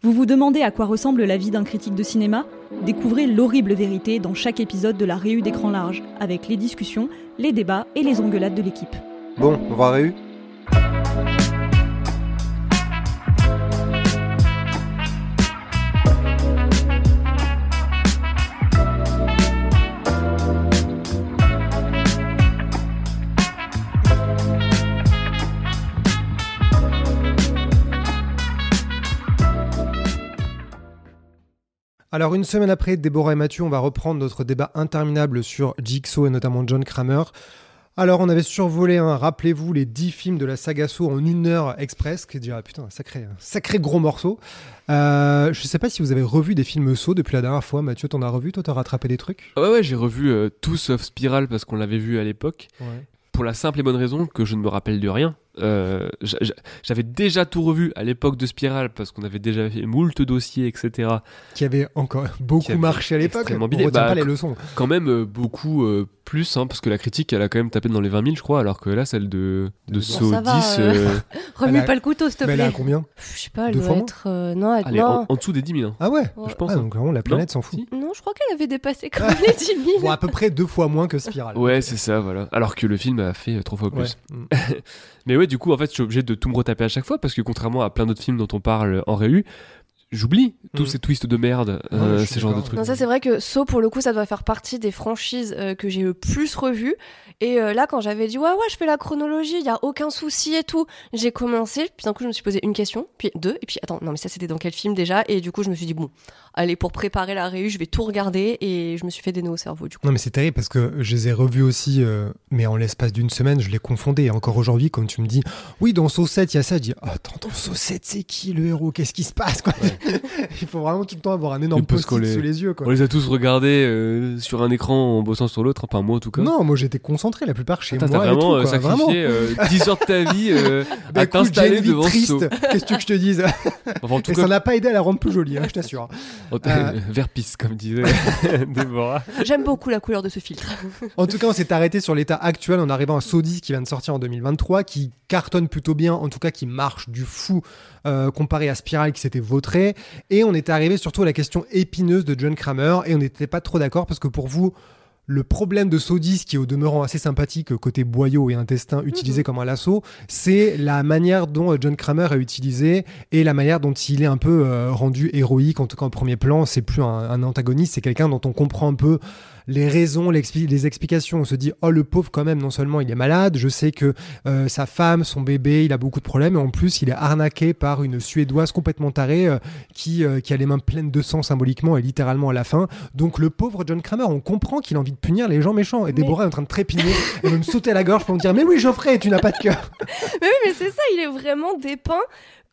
Vous vous demandez à quoi ressemble la vie d'un critique de cinéma? Découvrez l'horrible vérité dans chaque épisode de la Réu d'écran large, avec les discussions, les débats et les engueulades de l'équipe. Bon, on va réu Alors une semaine après Déborah et Mathieu, on va reprendre notre débat interminable sur Jigsaw et notamment John Kramer. Alors on avait survolé, hein, rappelez-vous, les 10 films de la saga Saw en une heure express, qui est déjà putain, un sacré, un sacré gros morceau. Euh, je sais pas si vous avez revu des films Saw depuis la dernière fois. Mathieu, t'en as revu Toi, t'as rattrapé des trucs? Ouais, ouais, j'ai revu euh, tout sauf Spiral parce qu'on l'avait vu à l'époque. Ouais. Pour la simple et bonne raison que je ne me rappelle de rien. Euh, j'a- j'a- J'avais déjà tout revu à l'époque de Spiral parce qu'on avait déjà fait moult dossiers, etc. Qui avait encore beaucoup marché à l'époque. extrêmement On retient Bah, pas les leçons. Quand même euh, beaucoup euh, plus, hein, parce que la critique, elle a quand même tapé dans les 20 000, je crois, alors que là, celle de, de ça va, 10, euh. euh, Remue Elle a- pas le couteau, s'il te Mais elle a plaît. combien Je sais pas, elle Deux doit être. euh, non, elle- est non. en, en dessous des 10 000. hein. Ah ouais Ouais. Je pense. Ah, donc vraiment la planète s'en fout. Si Non, je crois qu'elle avait dépassé quand même les 10 000. Bon, à peu près deux fois moins que Spiral. Ouais, c'est ça, voilà. Alors que le film a fait trois fois plus. Mm. Mais ouais, du coup, en fait, je suis obligé de tout me retaper à chaque fois parce que contrairement à plein d'autres films dont on parle en réu, j'oublie tous Mm. ces twists de merde, Ouais, euh, ces genres de trucs. Non, ça c'est vrai que So pour le coup ça doit faire partie des franchises euh, que j'ai le plus revues. Et euh, là quand j'avais dit ouais ouais je fais la chronologie il y a aucun souci et tout j'ai commencé puis d'un coup je me suis posé une question puis deux et puis attends non mais ça c'était dans quel film déjà? Et du coup je me suis dit bon allez pour préparer la réu je vais tout regarder et je me suis fait des nœuds au cerveau du coup. Non mais c'est terrible parce que je les ai revus aussi, euh, mais en l'espace d'une semaine, je les confondais. Et encore aujourd'hui, quand tu me dis, oui, dans Saw 7, il y a ça, je dis, attends, dans Saw 7, c'est qui le héros? Qu'est-ce qui se passe quoi? Il faut vraiment tout le temps avoir un énorme Et les- sous les yeux. Quoi. On les a tous regardés euh, sur un écran en bossant sur l'autre, enfin moi en tout cas. Non, moi j'étais concentré la plupart chez Attends, moi. t'as et vraiment tout, euh, quoi, vraiment. sacrifié euh, 10 heures de ta vie euh, Bah, à t'installer devant ce triste. Qu'est-ce que tu veux que je te dise Enfin, en tout Et cas, ça n'a pas aidé à la rendre plus jolie, hein, je t'assure. en- Euh. vers pisse, comme disait Déborah. j'aime beaucoup la couleur de ce filtre En tout cas, on s'est arrêté sur l'état actuel en arrivant à 10 qui vient de sortir en 2023, qui cartonne plutôt bien, en tout cas qui marche du fou euh, comparé à Spiral qui s'était vautré. Et on était arrivé surtout à la question épineuse de John Kramer et on n'était pas trop d'accord parce que pour vous, le problème de 10, qui est au demeurant assez sympathique côté boyau et intestin utilisé comme un lasso, c'est la manière dont euh, John Kramer est utilisé et la manière dont il est un peu euh, rendu héroïque, en tout cas en premier plan. C'est plus un, un antagoniste, c'est quelqu'un dont on comprend un peu les raisons, les explications. On se dit, oh le pauvre quand même, non seulement il est malade, je sais que euh, sa femme, son bébé, il a beaucoup de problèmes, et en plus il est arnaqué par une Suédoise complètement tarée euh, qui, euh, qui a les mains pleines de sang symboliquement et littéralement à la fin. Donc le pauvre John Kramer, on comprend qu'il a envie de punir les gens méchants. Et Mais- Déborah est en train de trépigner et de me sauter à la gorge pour me dire, mais oui Geoffrey, tu n'as pas de cœur. mais oui mais c'est ça il est vraiment dépeint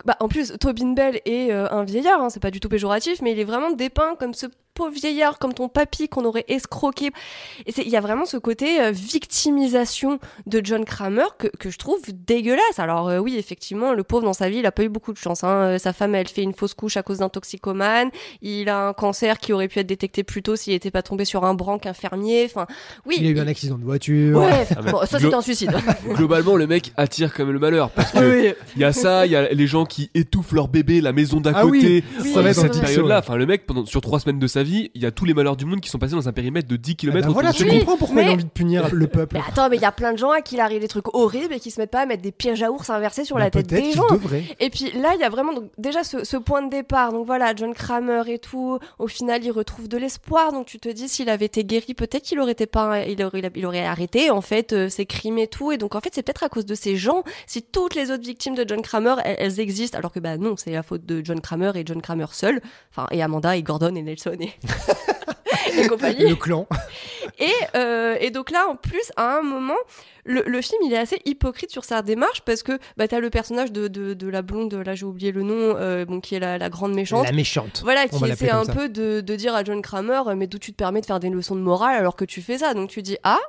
bah, en plus, Tobin Bell est un vieillard, hein, c'est pas du tout péjoratif, mais il est vraiment dépeint comme ce pauvre vieillard, comme ton papy qu'on aurait escroqué. Et il y a vraiment ce côté euh, victimisation de John Kramer que, que je trouve dégueulasse. Alors euh, oui, effectivement, le pauvre dans sa vie, il a pas eu beaucoup de chance. hein. Euh, Sa femme, elle fait une fausse couche à cause d'un toxicomane. Il a un cancer qui aurait pu être détecté plus tôt s'il n'était pas tombé sur un branque infirmier. Enfin, oui. Il a eu un accident de voiture. Ouais, Ah, bon, ça c'était un suicide. Globalement, le mec attire quand même le malheur parce que oui. il y a ça, il y a les gens qui étouffent leur bébé, la maison d'à Ah côté. oui, Oui, ça va être cette période-là. Enfin, le mec, pendant, sur trois semaines de sa vie, avis, il y a tous les malheurs du monde qui sont passés dans un périmètre de 10 Ah km bah voilà, tu Oui, comprends pourquoi il a mais- envie de punir le peuple. Mais attends, mais il y a plein de gens à qui il arrive des trucs horribles et qui se mettent pas à mettre des pièges à ours inversés sur la tête des gens. devrait. Et puis là, il y a vraiment donc, déjà ce, ce point de départ. Donc voilà, John Kramer et tout. Au final, il retrouve de l'espoir. Donc tu te dis, s'il avait été guéri, peut-être qu'il aurait été pas, il aurait, il aurait arrêté en fait euh, ses crimes et tout. Et donc en fait, c'est peut-être à cause de ces gens. Si toutes les autres victimes de John Kramer, elles, elles existent, alors que bah non, c'est la faute de John Kramer et John Kramer seul. Enfin, et Amanda et Gordon et Nelson et, et compagnie. Le clan. Et, euh, et donc là, en plus, à un moment, le, le film, il est assez hypocrite sur sa démarche parce que bah, t'as le personnage de, de, de la blonde, là j'ai oublié le nom, euh, bon, qui est la, la grande méchante. La méchante. Voilà, qui essaie un ça. peu de, de dire à John Kramer, euh, mais d'où tu te permets de faire des leçons de morale alors que tu fais ça. Donc tu dis, ah,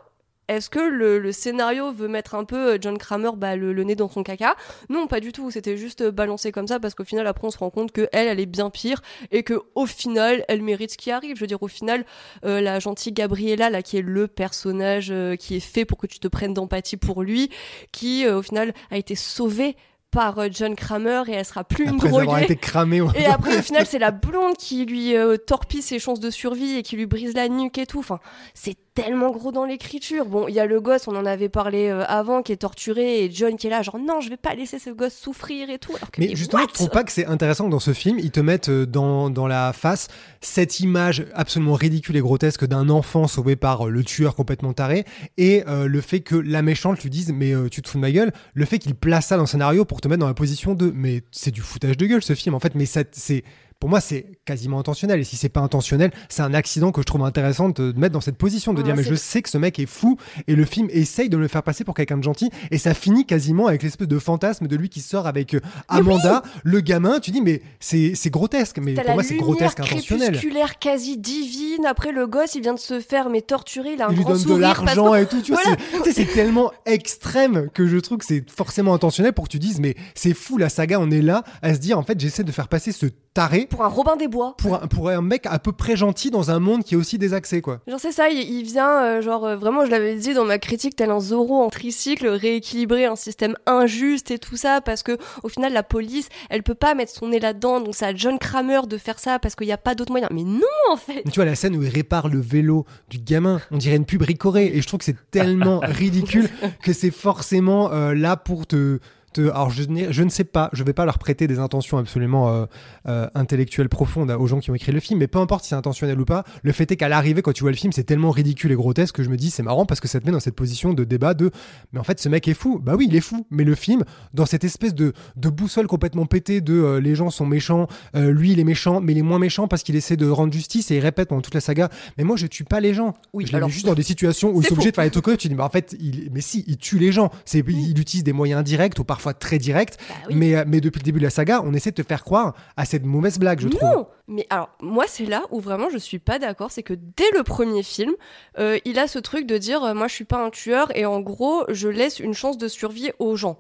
est-ce que le, le scénario veut mettre un peu euh, John Kramer bah, le, le nez dans son caca? Non, pas du tout. C'était juste euh, balancé comme ça parce qu'au final, après, on se rend compte que elle, elle est bien pire et que au final, elle mérite ce qui arrive. Je veux dire, au final, euh, la gentille Gabriella, là, qui est le personnage euh, qui est fait pour que tu te prennes d'empathie pour lui, qui euh, au final a été sauvée par euh, John Kramer et elle sera plus une Après droguée. été cramé. ouais. Et après, au final, c'est la blonde qui lui euh, torpille ses chances de survie et qui lui brise la nuque et tout. Enfin, c'est tellement gros dans l'écriture. Bon, il y a le gosse, on en avait parlé euh, avant, qui est torturé et John qui est là, genre non, je vais pas laisser ce gosse souffrir et tout. Alors que, Mais justement, tu trouves pas que c'est intéressant que dans ce film, ils te mettent euh, dans, dans la face cette image absolument ridicule et grotesque d'un enfant sauvé par euh, le tueur complètement taré et euh, le fait que la méchante lui dise mais euh, tu te fous de ma gueule, le fait qu'il place ça dans le scénario pour te mettre dans la position de mais c'est du foutage de gueule ce film en fait, mais ça c'est pour moi, c'est quasiment intentionnel. Et si c'est pas intentionnel, c'est un accident que je trouve intéressant de mettre dans cette position, de Ouais, dire, mais je sais que ce mec est fou, et le film essaye de me le faire passer pour quelqu'un de gentil, et ça finit quasiment avec l'espèce de fantasme de lui qui sort avec euh, Amanda, le gamin. Tu dis, mais c'est grotesque, mais pour moi, c'est grotesque intentionnel. crépusculaire quasi divine. Après, le gosse, il vient de se faire mais torturer. Il a un Il lui grand donne de l'argent que- et tout, tu vois, Voilà. c'est tellement extrême que je trouve que c'est forcément intentionnel pour que tu dises, mais c'est fou, la saga, on est là à se dire, en fait, j'essaie de faire passer ce taré Pour un Robin des Bois. pour un, pour un mec à peu près gentil dans un monde qui est aussi désaxé, quoi. Genre c'est ça, il, il vient, euh, genre euh, vraiment je l'avais dit dans ma critique, tel un Zoro en tricycle, rééquilibrer un système injuste et tout ça, parce que au final la police, elle peut pas mettre son nez là-dedans, donc c'est à John Kramer de faire ça parce qu'il n'y a pas d'autre moyen. Mais non en fait Tu vois, la scène où il répare le vélo du gamin, on dirait une pub Ricoré, et je trouve que c'est tellement ridicule que c'est forcément euh, là pour te. Alors, je, ne sais pas, je vais pas leur prêter des intentions absolument euh, euh, intellectuelles profondes aux gens qui ont écrit le film, mais peu importe si c'est intentionnel ou pas, le fait est qu'à l'arrivée, quand tu vois le film, c'est tellement ridicule et grotesque que je me dis, c'est marrant parce que ça te met dans cette position de débat de. Mais en fait, ce mec est fou. Bah oui, il est fou. Mais le film, dans cette espèce de, de boussole complètement pétée de euh, les gens sont méchants, lui il est méchant, mais il est moins méchant parce qu'il essaie de rendre justice et il répète pendant toute la saga. Mais moi, je tue pas les gens. Oui, je l'ai alors, juste dans des situations où ils sont obligés de faire les trucs. Tu dis, mais en fait, il, mais si, il tue les gens. C'est, il utilise des moyens directs ou parfois très directs. Bah oui. mais, euh, mais depuis le début de la saga, on essaie de te faire croire à cette mauvaise blague, je trouve. Non, mais alors moi c'est là où vraiment je suis pas d'accord, c'est que dès le premier film, euh, il a ce truc de dire euh, moi je suis pas un tueur et en gros je laisse une chance de survie aux gens.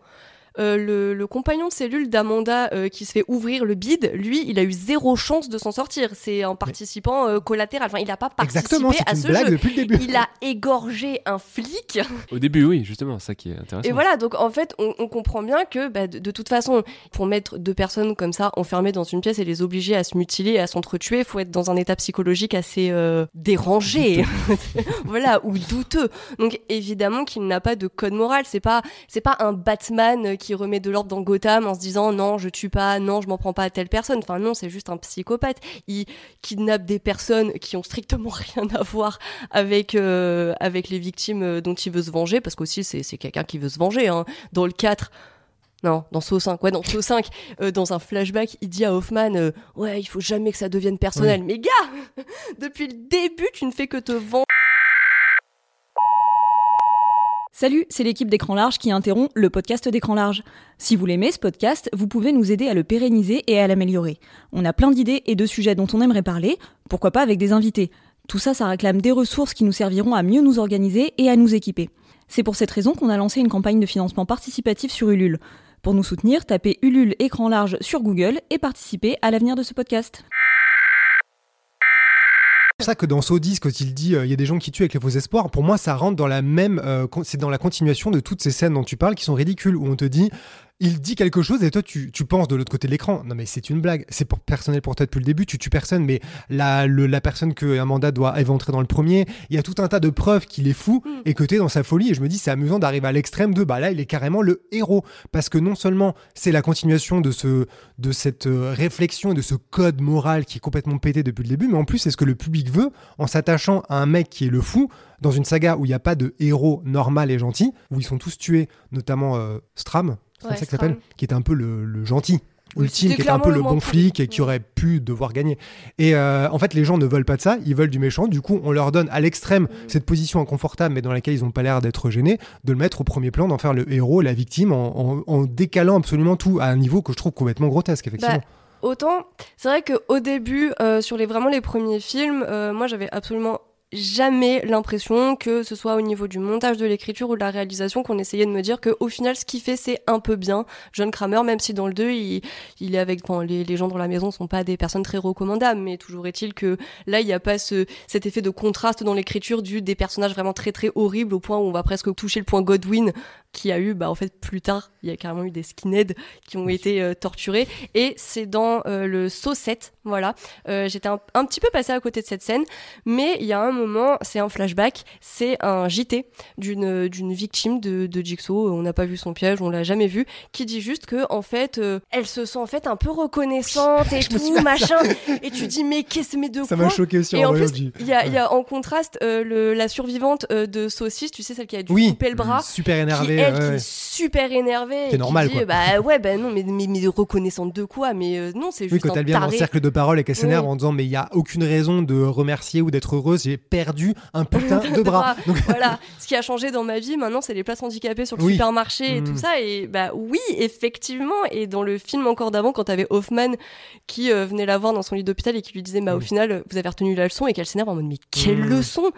Euh, le, le compagnon de cellule d'Amanda euh, qui se fait ouvrir le bide, lui, il a eu zéro chance de s'en sortir. C'est un participant euh, collatéral. Enfin, il n'a pas participé Exactement, c'est à une ce blague jeu. depuis le début. Il a égorgé un flic. Au début, oui, justement, ça qui est intéressant. Et voilà, donc en fait, on, on comprend bien que bah, de, de toute façon, pour mettre deux personnes comme ça enfermées dans une pièce et les obliger à se mutiler, et à s'entretuer, il faut être dans un état psychologique assez euh, dérangé, voilà, ou douteux. Donc évidemment qu'il n'a pas de code moral. C'est pas, c'est pas un Batman qui remet de l'ordre dans Gotham en se disant non, je tue pas, non, je m'en prends pas à telle personne. Enfin non, c'est juste un psychopathe. Il kidnappe des personnes qui ont strictement rien à voir avec euh, avec les victimes euh, dont il veut se venger, parce qu'aussi c'est c'est quelqu'un qui veut se venger. Hein. Dans le 4, non, dans Saw 5, ouais, dans Saw 5, euh, dans un flashback, il dit à Hoffman, euh, ouais, il faut jamais que ça devienne personnel. Mais gars, depuis le début, tu ne fais que te vendre. Salut, c'est l'équipe d'Écran Large qui interrompt le podcast d'Écran Large. Si vous l'aimez ce podcast, vous pouvez nous aider à le pérenniser et à l'améliorer. On a plein d'idées et de sujets dont on aimerait parler, pourquoi pas avec des invités. Tout ça, ça réclame des ressources qui nous serviront à mieux nous organiser et à nous équiper. C'est pour cette raison qu'on a lancé une campagne de financement participatif sur Ulule. Pour nous soutenir, tapez Ulule Écran Large sur Google et participez à l'avenir de ce podcast. C'est ça que dans 10, quand il dit euh, il y a des gens qui tuent avec les faux espoirs, pour moi ça rentre dans la même, euh, c'est dans la continuation de toutes ces scènes dont tu parles qui sont ridicules où on te dit il dit quelque chose et toi tu, tu penses de l'autre côté de l'écran. Non mais c'est une blague. C'est pour personnel pour toi depuis le début. Tu tues personne mais la, le- la personne que Amanda doit éventrer dans le premier il y a tout un tas de preuves qu'il est fou Mm. et que t'es dans sa folie. Et je me dis c'est amusant d'arriver à l'extrême de bah là il est carrément le héros. Parce que non seulement c'est la continuation de ce de cette euh, réflexion et de ce code moral qui est complètement pété depuis le début mais en plus c'est ce que le public veut en s'attachant à un mec qui est le fou dans une saga où il n'y a pas de héros normal et gentil où ils sont tous tués notamment euh, Stram c'est comme ça Stram. s'appelle qui était un peu le, le gentil ultime, qui était un peu le bon flic et qui aurait pu devoir gagner. Et euh, en fait, les gens ne veulent pas de ça, ils veulent du méchant. Du coup, on leur donne à l'extrême Mm. cette position inconfortable, mais dans laquelle ils n'ont pas l'air d'être gênés, de le mettre au premier plan, d'en faire le héros, la victime, en, en- en décalant absolument tout à un niveau que je trouve complètement grotesque, effectivement. Bah, Autant, c'est vrai qu'au début, euh, sur les, vraiment les premiers films, euh, moi j'avais absolument jamais l'impression que ce soit au niveau du montage de l'écriture ou de la réalisation qu'on essayait de me dire que au final ce qu'il fait c'est un peu bien. John Kramer même si dans le 2 il, est avec les, les gens dans la maison sont pas des personnes très recommandables mais toujours est-il que là il n'y a pas ce, cet effet de contraste dans l'écriture du des personnages vraiment très très horribles au point où on va presque toucher le point Godwin qui a eu bah en fait plus tard il y a carrément eu des skinheads qui ont été euh, torturés. Et c'est dans euh, le 7 voilà. Euh, j'étais un, un petit peu passée à côté de cette scène mais il y a un moment c'est un flashback c'est un JT d'une d'une victime de, de Jigsaw. On n'a pas vu son piège on l'a jamais vu qui dit juste que en fait euh, elle se sent en fait un peu reconnaissante et tout machin. Et tu dis mais qu'est-ce mais de Ça quoi m'a choqué aussi et en plus, il y a, il y a en contraste euh, le, la survivante euh, de Saucisse, tu sais, celle qui a dû Oui, couper le bras. super Qui, énervé. Elle, ouais, qui ouais. est super énervée. C'est normal, dit, quoi. Bah ouais, bah non, mais, mais, mais reconnaissante de quoi? Mais euh, non, c'est Oui, juste quand un elle vient dans le cercle de parole et qu'elle s'énerve Oui. en disant mais il y a aucune raison de remercier ou d'être heureuse, j'ai perdu un putain de bras. Donc, voilà, ce qui a changé dans ma vie maintenant, c'est les places handicapées sur le Oui. supermarché et tout ça. Et bah oui, effectivement. Et dans le film encore d'avant, quand t'avais Hoffman qui euh, venait la voir dans son lit d'hôpital et qui lui disait, bah au final, vous avez retenu la leçon et qu'elle s'énerve en mode, mais quelle Mm. leçon?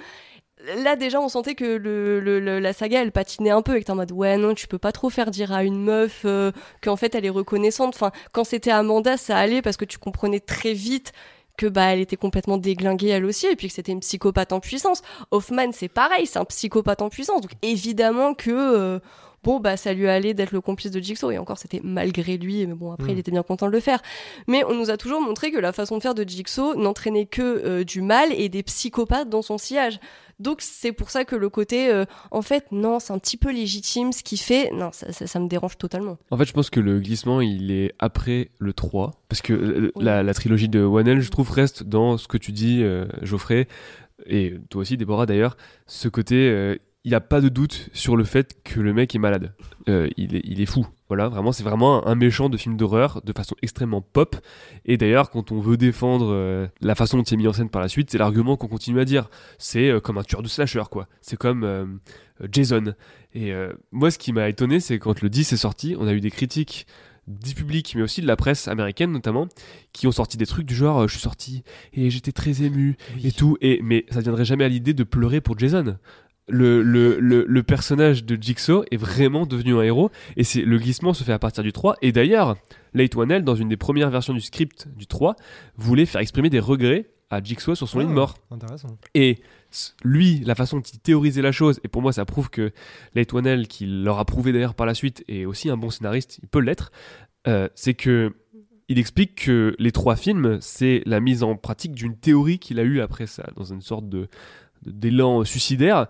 Là déjà on sentait que le, le- le- la saga elle patinait un peu et que t'es en mode ouais non tu peux pas trop faire dire à une meuf euh, qu'en fait elle est reconnaissante. Enfin quand c'était Amanda ça allait parce que tu comprenais très vite que bah elle était complètement déglinguée elle aussi et puis que c'était une psychopathe en puissance. Hoffman, c'est pareil, c'est un psychopathe en puissance. Donc évidemment que euh, bon bah ça lui allait d'être le complice de Jigsaw et encore c'était malgré lui mais bon après Mm. il était bien content de le faire. Mais on nous a toujours montré que la façon de faire de Jigsaw n'entraînait que euh, du mal et des psychopathes dans son sillage. Donc c'est pour ça que le côté euh, en fait non, c'est un petit peu légitime ce qu'il fait. Non, ça, ça, ça me dérange totalement. En fait, je pense que le glissement, il est après le 3. Parce que euh, Oui. la, la trilogie de Wanel, je trouve, reste dans ce que tu dis, euh, Geoffrey, et toi aussi, Déborah d'ailleurs, ce côté, il n'y a pas de doute sur le fait que le mec est malade. Euh, il, est, il est fou. Voilà, vraiment, c'est vraiment un méchant de film d'horreur de façon extrêmement pop. Et d'ailleurs, quand on veut défendre euh, la façon dont il est mis en scène par la suite, c'est l'argument qu'on continue à dire. C'est euh, comme un tueur de slasher, quoi. C'est comme Jason. Et moi, ce qui m'a étonné, c'est quand le 10 est sorti, on a eu des critiques du public, mais aussi de la presse américaine notamment, qui ont sorti des trucs du genre euh, je suis sorti et j'étais très ému et tout. Et, mais ça ne viendrait jamais à l'idée de pleurer pour Jason. Le, le, le, le personnage de Jigsaw est vraiment devenu un héros et c'est le glissement se fait à partir du 3 et d'ailleurs Late Wanel dans une des premières versions du script du 3 voulait faire exprimer des regrets à Jigsaw sur son lit de Ah, mort Intéressant. et lui, la façon dont il théorisait la chose, et pour moi ça prouve que Leighton Wannell, qui leur a prouvé d'ailleurs par la suite, est aussi un bon scénariste, il peut l'être, euh, c'est que il explique que les trois films, c'est la mise en pratique d'une théorie qu'il a eue après ça, dans une sorte de- d'élan suicidaire,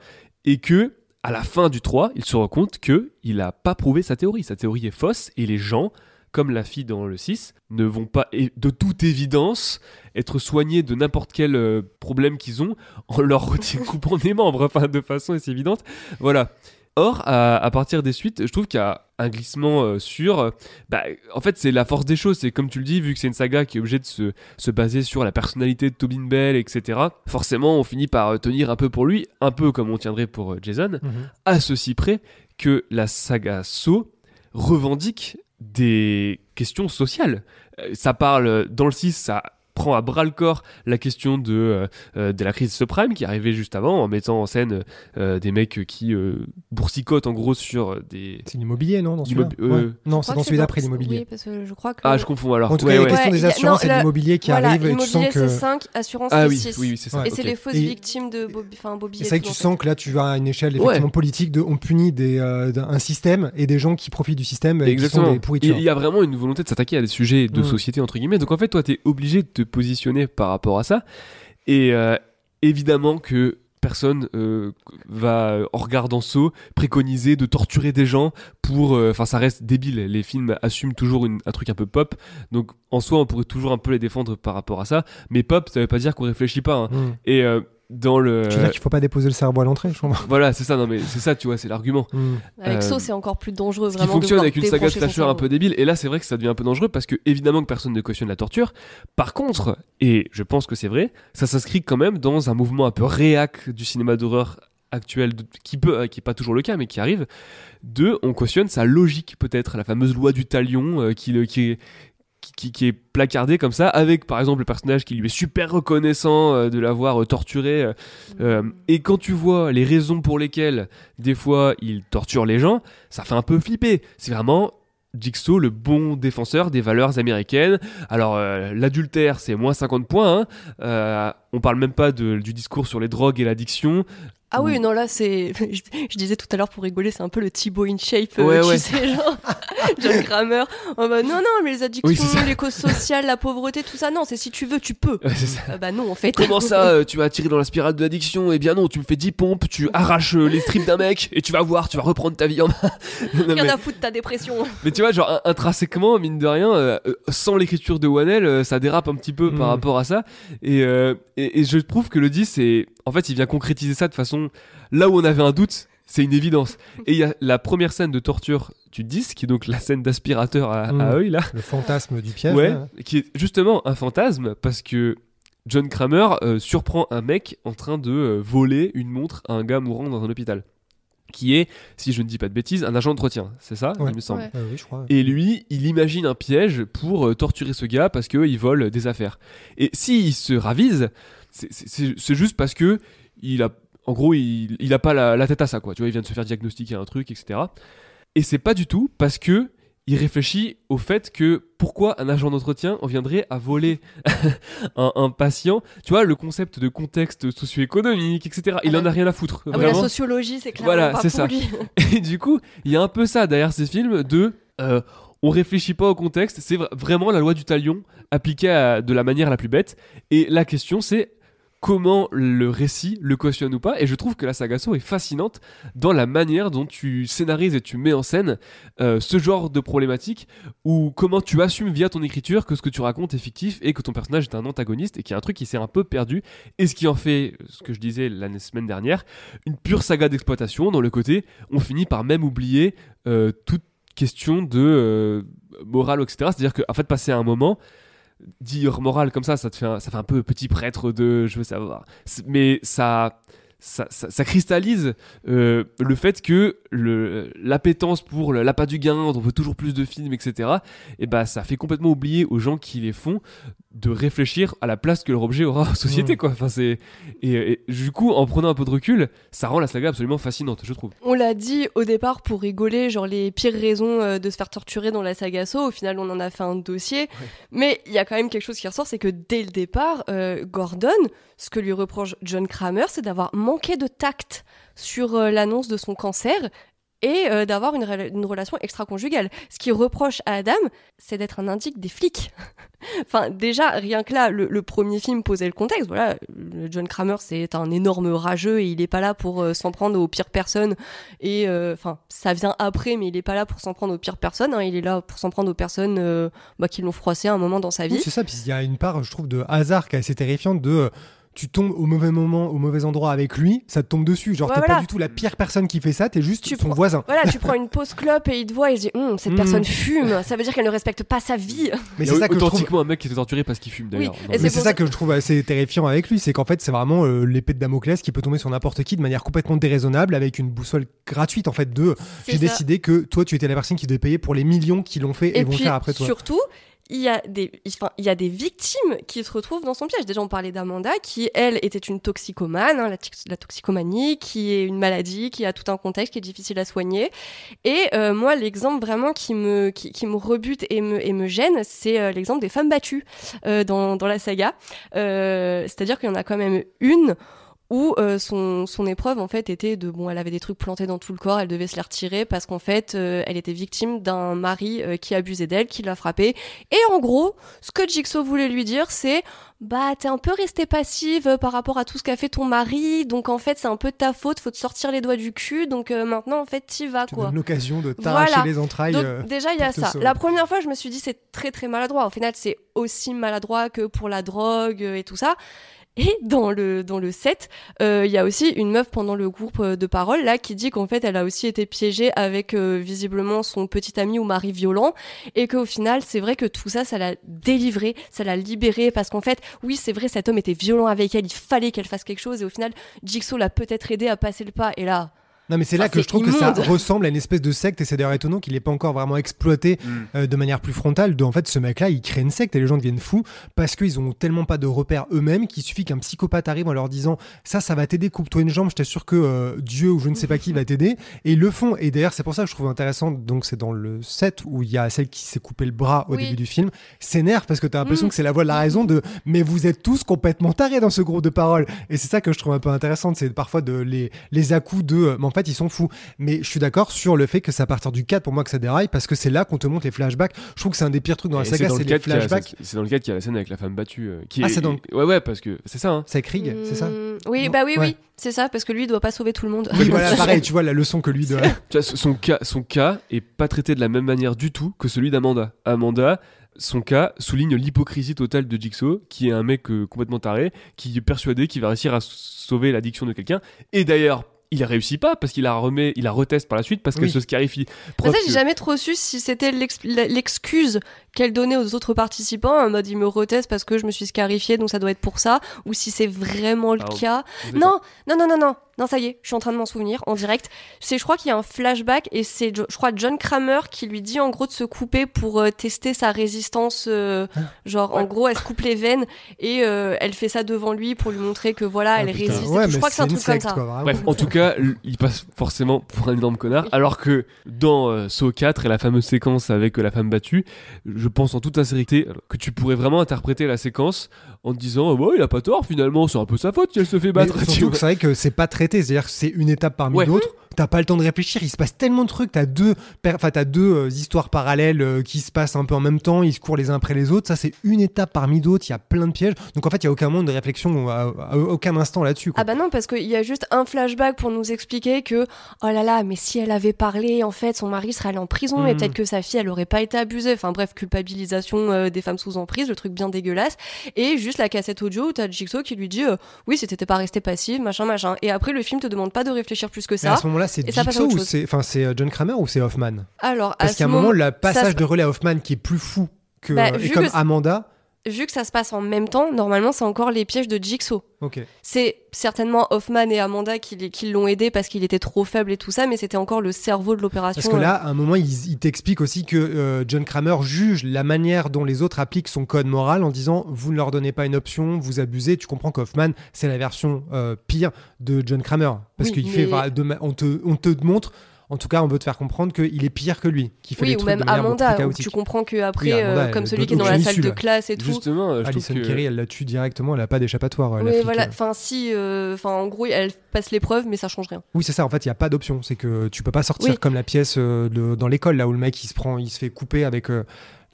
et que à la fin du 3, il se rend compte que il n'a pas prouvé sa théorie. Sa théorie est fausse, et les gens, comme la fille dans le 6, ne vont pas, de toute évidence, être soignés de n'importe quel euh, problème qu'ils ont en leur coupant des membres, enfin de façon assez évidente. Voilà. Or, à, à partir des suites, je trouve qu'il y a un glissement euh, sur. euh, bah, en fait, c'est la force des choses. C'est comme tu le dis, vu que c'est une saga qui est obligée de se, se baser sur la personnalité de Tobin Bell, etc. Forcément, on finit par euh, tenir un peu pour lui, un peu comme on tiendrait pour euh, Jason Mhm. à ceci près que la saga So revendique des questions sociales. Euh, Ça parle, dans le 6, ça prend à bras le corps la question de, euh, euh, de la crise subprime qui arrivait juste avant en mettant en scène euh, des mecs qui euh, boursicotent en gros sur des. C'est l'immobilier, non dans euh, Ouais. Non, c'est dans celui d'après l'immobilier. Oui, parce que je crois que. Ah, je confonds alors. En tout cas, ouais. la question Ouais, des assurances non, et de l'immobilier qui voilà, arrive, et tu sens que. c'est 5, assurance Ah c'est oui, 6. oui, oui, c'est ça. Ouais. Et c'est les fausses Et- victimes de Bobby, enfin Bobby Et c'est vrai que tu sens que là, tu as une échelle effectivement politique de on punit des, un système et des gens qui profitent du système et qui Exactement. sont des Et pourritures. Il y a vraiment une volonté de s'attaquer à des sujets de Mm. société entre guillemets. Donc en fait, toi, t'es obligé de te positionner par rapport à ça. Et euh, évidemment que personne euh, va, euh, en regardant Saw, préconiser de torturer des gens pour... Enfin, ça reste débile. Les films assument toujours une- un truc un peu pop. Donc en soi, on pourrait toujours un peu les défendre par rapport à ça. Mais pop, ça veut pas dire qu'on réfléchit pas. hein. Mm. Et euh, dans le... Tu veux dire qu'il faut pas déposer le cerveau à l'entrée, je crois. Voilà, c'est ça. Non mais c'est ça, tu vois, c'est l'argument. Mm. Avec Euh, So, c'est encore plus dangereux Ce qui vraiment. de fonctionne avec une saga de slasher un peu débile. Et là, c'est vrai que ça devient un peu dangereux parce que, évidemment, que personne ne cautionne la torture. Par contre, et je pense que c'est vrai, ça s'inscrit quand même dans un mouvement un peu réac du cinéma d'horreur actuel, de- qui peut, euh, qui est pas toujours le cas, mais qui arrive. De, on cautionne sa logique, peut-être, la fameuse loi du talion euh, qui, le- qui est qui, est placardé comme ça, avec par exemple le personnage qui lui est super reconnaissant euh, de l'avoir euh, torturé. euh, euh, et quand tu vois les raisons pour lesquelles des fois il torture les gens, ça fait un peu flipper. C'est vraiment Jigsaw, le bon défenseur des valeurs américaines. Alors euh, l'adultère, c'est moins 50 points. hein. Euh, on parle même pas de- du discours sur les drogues et l'addiction. Ah oui, Mm. non, là, c'est. Je, je disais tout à l'heure pour rigoler, c'est un peu le Thibaut in shape, euh, Ouais, tu ouais. sais, genre. John Kramer. Oh bah, non, non, mais les addictions, Oui, les causes sociales, la pauvreté, tout ça, non, c'est si tu veux, tu peux. Ouais, c'est ça. Ah bah non, en fait. Comment ça, euh, tu vas tirer dans la spirale de l'addiction? Eh bien non, tu me fais 10 pompes, tu arraches euh, les strips d'un mec et tu vas voir, tu vas reprendre ta vie en main. Rien mais- à foutre de ta dépression. Mais tu vois, genre in- intrinsèquement, mine de rien, euh, euh, sans l'écriture de Wanel, euh, ça dérape un petit peu par Mm. rapport à ça. Et, euh, et, et je trouve que le 10, c'est. En fait, il vient concrétiser ça de façon. Là où on avait un doute, c'est une évidence. Et il y a la première scène de torture du 10, qui est donc la scène d'aspirateur à, Mm. à œil, là. Le fantasme du piège. Ouais, là. qui est justement un fantasme parce que. John Kramer euh, surprend un mec en train de euh, voler une montre à un gars mourant dans un hôpital. Qui est, si je ne dis pas de bêtises, un agent d'entretien. C'est ça, Ouais. il me semble. Ouais. Euh, oui, je crois. Et lui, il imagine un piège pour euh, torturer ce gars parce qu'il vole des affaires. Et s'il se ravise, c'est juste parce que il a, en gros, il, il a pas la, la tête à ça, quoi. Tu vois, il vient de se faire diagnostiquer un truc, etc. Et c'est pas du tout parce que il réfléchit au fait que pourquoi un agent d'entretien en viendrait à voler un, un patient. Tu vois, le concept de contexte socio-économique, etc. Il en a rien à foutre. Ah la sociologie, c'est clairement Voilà, c'est ça. lui. Et du coup, il y a un peu ça derrière ces films de euh, on réfléchit pas au contexte, c'est vra- vraiment la loi du talion appliquée à- de la manière la plus bête. Et la question c'est comment le récit le cautionne ou pas. Et je trouve que la saga Saw est fascinante dans la manière dont tu scénarises et tu mets en scène euh, ce genre de problématique ou comment tu assumes via ton écriture que ce que tu racontes est fictif et que ton personnage est un antagoniste et qu'il y a un truc qui s'est un peu perdu et ce qui en fait, ce que je disais la semaine dernière, une pure saga d'exploitation dans le côté on finit par même oublier euh, toute question de euh, morale etc c'est à dire qu'en fait passer un moment dire morale comme ça ça te fait un, ça fait un peu petit prêtre de je veux savoir mais ça ça, ça- cristallise euh, le fait que l'appétence pour l'appât du gain, on veut toujours plus de films, etc. Et bah ça fait complètement oublier aux gens qui les font de réfléchir à la place que leur objet aura en société, Mm. quoi. Enfin c'est et, et du coup en prenant un peu de recul, ça rend la saga absolument fascinante, je trouve. On l'a dit au départ pour rigoler, genre les pires raisons euh, de se faire torturer dans la saga Saw. Au final, on en a fait un dossier. Mais il y a quand même quelque chose qui ressort, c'est que dès le départ, euh, Gordon, ce que lui reproche John Kramer, c'est d'avoir manqué de tact sur euh, l'annonce de son cancer et euh, d'avoir une, rela- une relation extra-conjugale. Ce qu'il reproche à Adam, c'est d'être un indique des flics. enfin, déjà, rien que là, le, le premier film posait le contexte. Voilà, John Kramer, c'est un énorme rageux et il est pas là pour euh, s'en prendre aux pires personnes. Et euh, enfin, ça vient après, mais il est pas là pour s'en prendre aux pires personnes. hein. Il est là pour s'en prendre aux personnes euh, bah, qui l'ont froissé à un moment dans sa vie. Oui, c'est ça. Puis il y a une part, je trouve, de hasard qui est assez terrifiante de. Tu tombes au mauvais moment, au mauvais endroit avec lui, ça te tombe dessus. Genre, Ouais, t'es voilà. pas du tout la pire personne qui fait ça, t'es juste Tu son prends- voisin. Voilà, tu prends une pause clope et il te voit et il se dit Hum, cette Mhm. personne fume, ça veut dire qu'elle ne respecte pas sa vie. Mais c'est ça que je trouve. authentiquement un mec qui était torturé parce qu'il fume d'ailleurs. Oui, Mais c'est ça ça- que je trouve assez terrifiant avec lui, c'est qu'en fait c'est vraiment euh, l'épée de Damoclès qui peut tomber sur n'importe qui de manière complètement déraisonnable avec une boussole gratuite en fait de j'ai décidé que toi tu étais la personne qui devait payer pour les millions qui l'ont fait et, Et vont puis faire après toi. surtout, il y a des, enfin, il y a des victimes qui se retrouvent dans son piège. Déjà, on parlait d'Amanda, qui elle était une toxicomane, hein, la, tox- la toxicomanie, qui est une maladie, qui a tout un contexte, qui est difficile à soigner. Et euh, moi, l'exemple vraiment qui me, qui, qui me rebute et me, et me gêne, c'est euh, l'exemple des femmes battues euh, dans, dans la saga. Euh, C'est-à-dire qu'il y en a quand même une où euh, son, son épreuve en fait était de bon elle avait des trucs plantés dans tout le corps elle devait se les retirer parce qu'en fait euh, elle était victime d'un mari euh, qui abusait d'elle qui l'a frappée et en gros ce que Jigsaw voulait lui dire c'est bah t'es un peu restée passive euh, par rapport à tout ce qu'a fait ton mari donc en fait c'est un peu de ta faute faut te sortir les doigts du cul donc euh, maintenant en fait t'y vas Tu quoi l'occasion de t'arracher Voilà. les entrailles. donc euh, déjà il y a ça. sauver. La première fois je me suis dit c'est très très maladroit. Au final c'est aussi maladroit que pour la drogue et tout ça. Et dans le dans le set, euh, il y a aussi une meuf pendant le groupe euh, de parole là qui dit qu'en fait elle a aussi été piégée avec euh, visiblement son petit ami ou mari violent. Et qu'au final c'est vrai que tout ça ça l'a délivré, ça l'a libéré parce qu'en fait oui c'est vrai cet homme était violent avec elle, il fallait qu'elle fasse quelque chose. Et au final Jigsaw l'a peut-être aidé à passer le pas. Et là Non, mais c'est là Enfin, que je trouve que ça ressemble à une espèce de secte et c'est d'ailleurs étonnant qu'il n'ait pas encore vraiment exploité Mm. euh, de manière plus frontale. De, en fait, ce mec-là, il crée une secte et les gens deviennent fous parce qu'ils ont tellement pas de repères eux-mêmes qu'il suffit qu'un psychopathe arrive en leur disant ça, ça va t'aider, coupe-toi une jambe, je t'assure que euh, Dieu ou je ne sais pas qui va t'aider. Et ils le font. Et d'ailleurs, c'est pour ça que je trouve intéressant. Donc, c'est dans le set où il y a celle qui s'est coupé le bras au Oui. début du film. S'énerve parce que t'as l'impression Mm. que c'est la voix de la raison de mais vous êtes tous complètement tarés dans ce groupe de paroles. Et c'est ça que je trouve un peu intéressant. C'est parfois de les, les à-coups de euh, mais en fait, ils sont fous. Mais je suis d'accord sur le fait que c'est à partir du 4 pour moi que ça déraille parce que c'est là qu'on te montre les flashbacks. Je trouve que c'est un des pires trucs dans la saga, dans c'est le les flashbacks. C'est dans le cadre qu'il y a la scène avec la femme battue. euh, qui Ah, est- c'est dans- Ouais, ouais, parce que c'est ça. Hein. C'est Krieg, c'est ça Hmm, Oui, Non bah oui, Ouais. oui, c'est ça, parce que lui, il doit pas sauver tout le monde. Oui, voilà, pareil, tu vois la leçon que lui doit. Tu vois, son cas, son cas est pas traité de la même manière du tout que celui d'Amanda. Amanda, son cas souligne l'hypocrisie totale de Jigsaw, qui est un mec euh, complètement taré, qui est persuadé qu'il va réussir à sauver l'addiction de quelqu'un. Et d'ailleurs, il réussit pas parce qu'il la remet, il la reteste par la suite parce qu'elle se scarifie. Preuve ça, j'ai que- jamais trop su si c'était l'ex- l'excuse qu'elle donnait aux autres participants, en mode il me reteste parce que je me suis scarifiée, donc ça doit être pour ça, ou si c'est vraiment le Ah, cas. êtes- Non, non, non, non, non, ça y est, je suis en train de m'en souvenir en direct. C'est, je crois qu'il y a un flashback et c'est, je crois, John Kramer qui lui dit en gros de se couper pour euh, tester sa résistance. euh, Ah. genre, en gros, elle se coupe les veines et euh, elle fait ça devant lui pour lui montrer que voilà, Ah, elle putain. résiste. Ouais, je crois que c'est un truc comme ça. quoi. Bref, en tout cas, il passe forcément pour un énorme connard. Alors que dans euh, Saw 4 et la fameuse séquence avec euh, la femme battue, je pense en toute sincérité que tu pourrais vraiment interpréter la séquence en te disant, oh, bah, il a pas tort finalement, c'est un peu sa faute si elle se fait battre. surtout que c'est vrai que c'est pas traité, c'est-à-dire que c'est une étape parmi Ouais. d'autres. T'as pas le temps de réfléchir, il se passe tellement de trucs. T'as deux, enfin t'as deux euh, histoires parallèles euh, qui se passent un peu en même temps. Ils se courent les uns après les autres. Ça c'est une étape parmi d'autres. Il y a plein de pièges. Donc en fait il y a aucun monde de réflexion à, à aucun instant là-dessus. Ah bah non, parce qu'il y a juste un flashback pour nous expliquer que, oh là là, mais si elle avait parlé, en fait, son mari serait allé en prison et Mhm. peut-être que sa fille, elle aurait pas été abusée. Enfin bref, culpabilisation euh, des femmes sous emprise, le truc bien dégueulasse. Et juste la cassette audio où t'as Jigsaw qui lui dit, euh, oui, si t'étais pas resté passive, machin, machin. Et après, le film te demande pas de réfléchir plus que Mais à ça. ce moment-là, c'est Jigsaw ou c'est, enfin c'est euh, John Kramer ou c'est Hoffman? Alors, Parce ce qu'à un moment, le passage de relais à Hoffman qui est plus fou que Bah, et vu comme que- Amanda. Vu que ça se passe en même temps, normalement, c'est encore les pièges de Jigsaw. Ok. C'est certainement Hoffman et Amanda qui, qui l'ont aidé parce qu'il était trop faible et tout ça, mais c'était encore le cerveau de l'opération. Parce que là, à un moment, il, il t'explique aussi que euh, John Kramer juge la manière dont les autres appliquent son code moral en disant vous ne leur donnez pas une option, vous abusez. Tu comprends qu'Hoffman, c'est la version euh, pire de John Kramer. Parce Oui, qu'il mais- fait, on, te, on te montre, en tout cas, on veut te faire comprendre qu'il est pire que lui, qui fait Oui, les ou même Amanda, où tu comprends que après, Oui, Amanda, euh, comme celui qui est dans la salle issue, de classe et tout. Justement, euh, je Alison trouve que... Kerry, elle la tue directement, elle a pas d'échappatoire. la Oui, voilà. euh. Enfin, si, euh, enfin, en gros, elle passe l'épreuve, mais ça change rien. Oui, c'est ça. En fait, il y a pas d'option. C'est que tu peux pas sortir Oui. comme la pièce euh, de- dans l'école là où le mec il se prend, il se fait couper avec euh,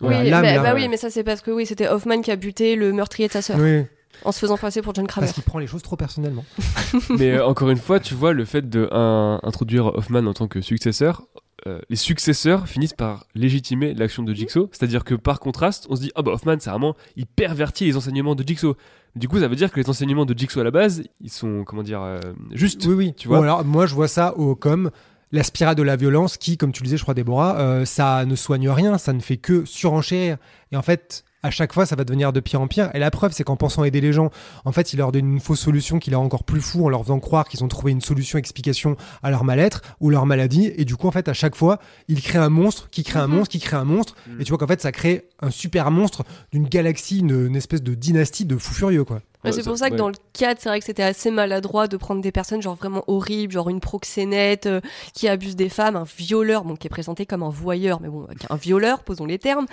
la oui, bah, là. bah oui, mais ça c'est parce que oui, c'était Hoffman qui a buté le meurtrier de sa sœur Oui, en se faisant passer pour John Kramer. parce qu'il prend les choses trop personnellement. Mais euh, encore une fois, tu vois, le fait d'introduire Hoffman en tant que successeur, euh, les successeurs finissent par légitimer l'action de Jigsaw. C'est-à-dire que par contraste, on se dit, ah bah Hoffman, c'est vraiment, il pervertit les enseignements de Jigsaw. Du coup, ça veut dire que les enseignements de Jigsaw à la base, ils sont, comment dire, euh, justes. Oui, oui. Tu vois Bon, alors, moi, je vois ça au, comme la spirale de la violence qui, comme tu le disais, je crois, Déborah, euh, ça ne soigne rien, ça ne fait que surenchérir. Et en fait, à chaque fois, ça va devenir de pire en pire. Et la preuve, c'est qu'en pensant aider les gens, en fait, il leur donne une fausse solution qui les rend encore plus fous en leur faisant croire qu'ils ont trouvé une solution, explication à leur mal-être ou leur maladie. Et du coup, en fait, à chaque fois, il crée un monstre qui crée un Mhm. monstre qui crée un monstre. Et tu vois qu'en fait, ça crée un super monstre d'une galaxie, une, une espèce de dynastie de fous furieux, quoi. Ouais, Ouais, c'est pour ça que ouais. dans le 4, c'est vrai que c'était assez maladroit de prendre des personnes genre vraiment horribles, genre une proxénète euh, qui abuse des femmes, un violeur, bon, qui est présenté comme un voyeur, mais bon, un violeur, posons les termes,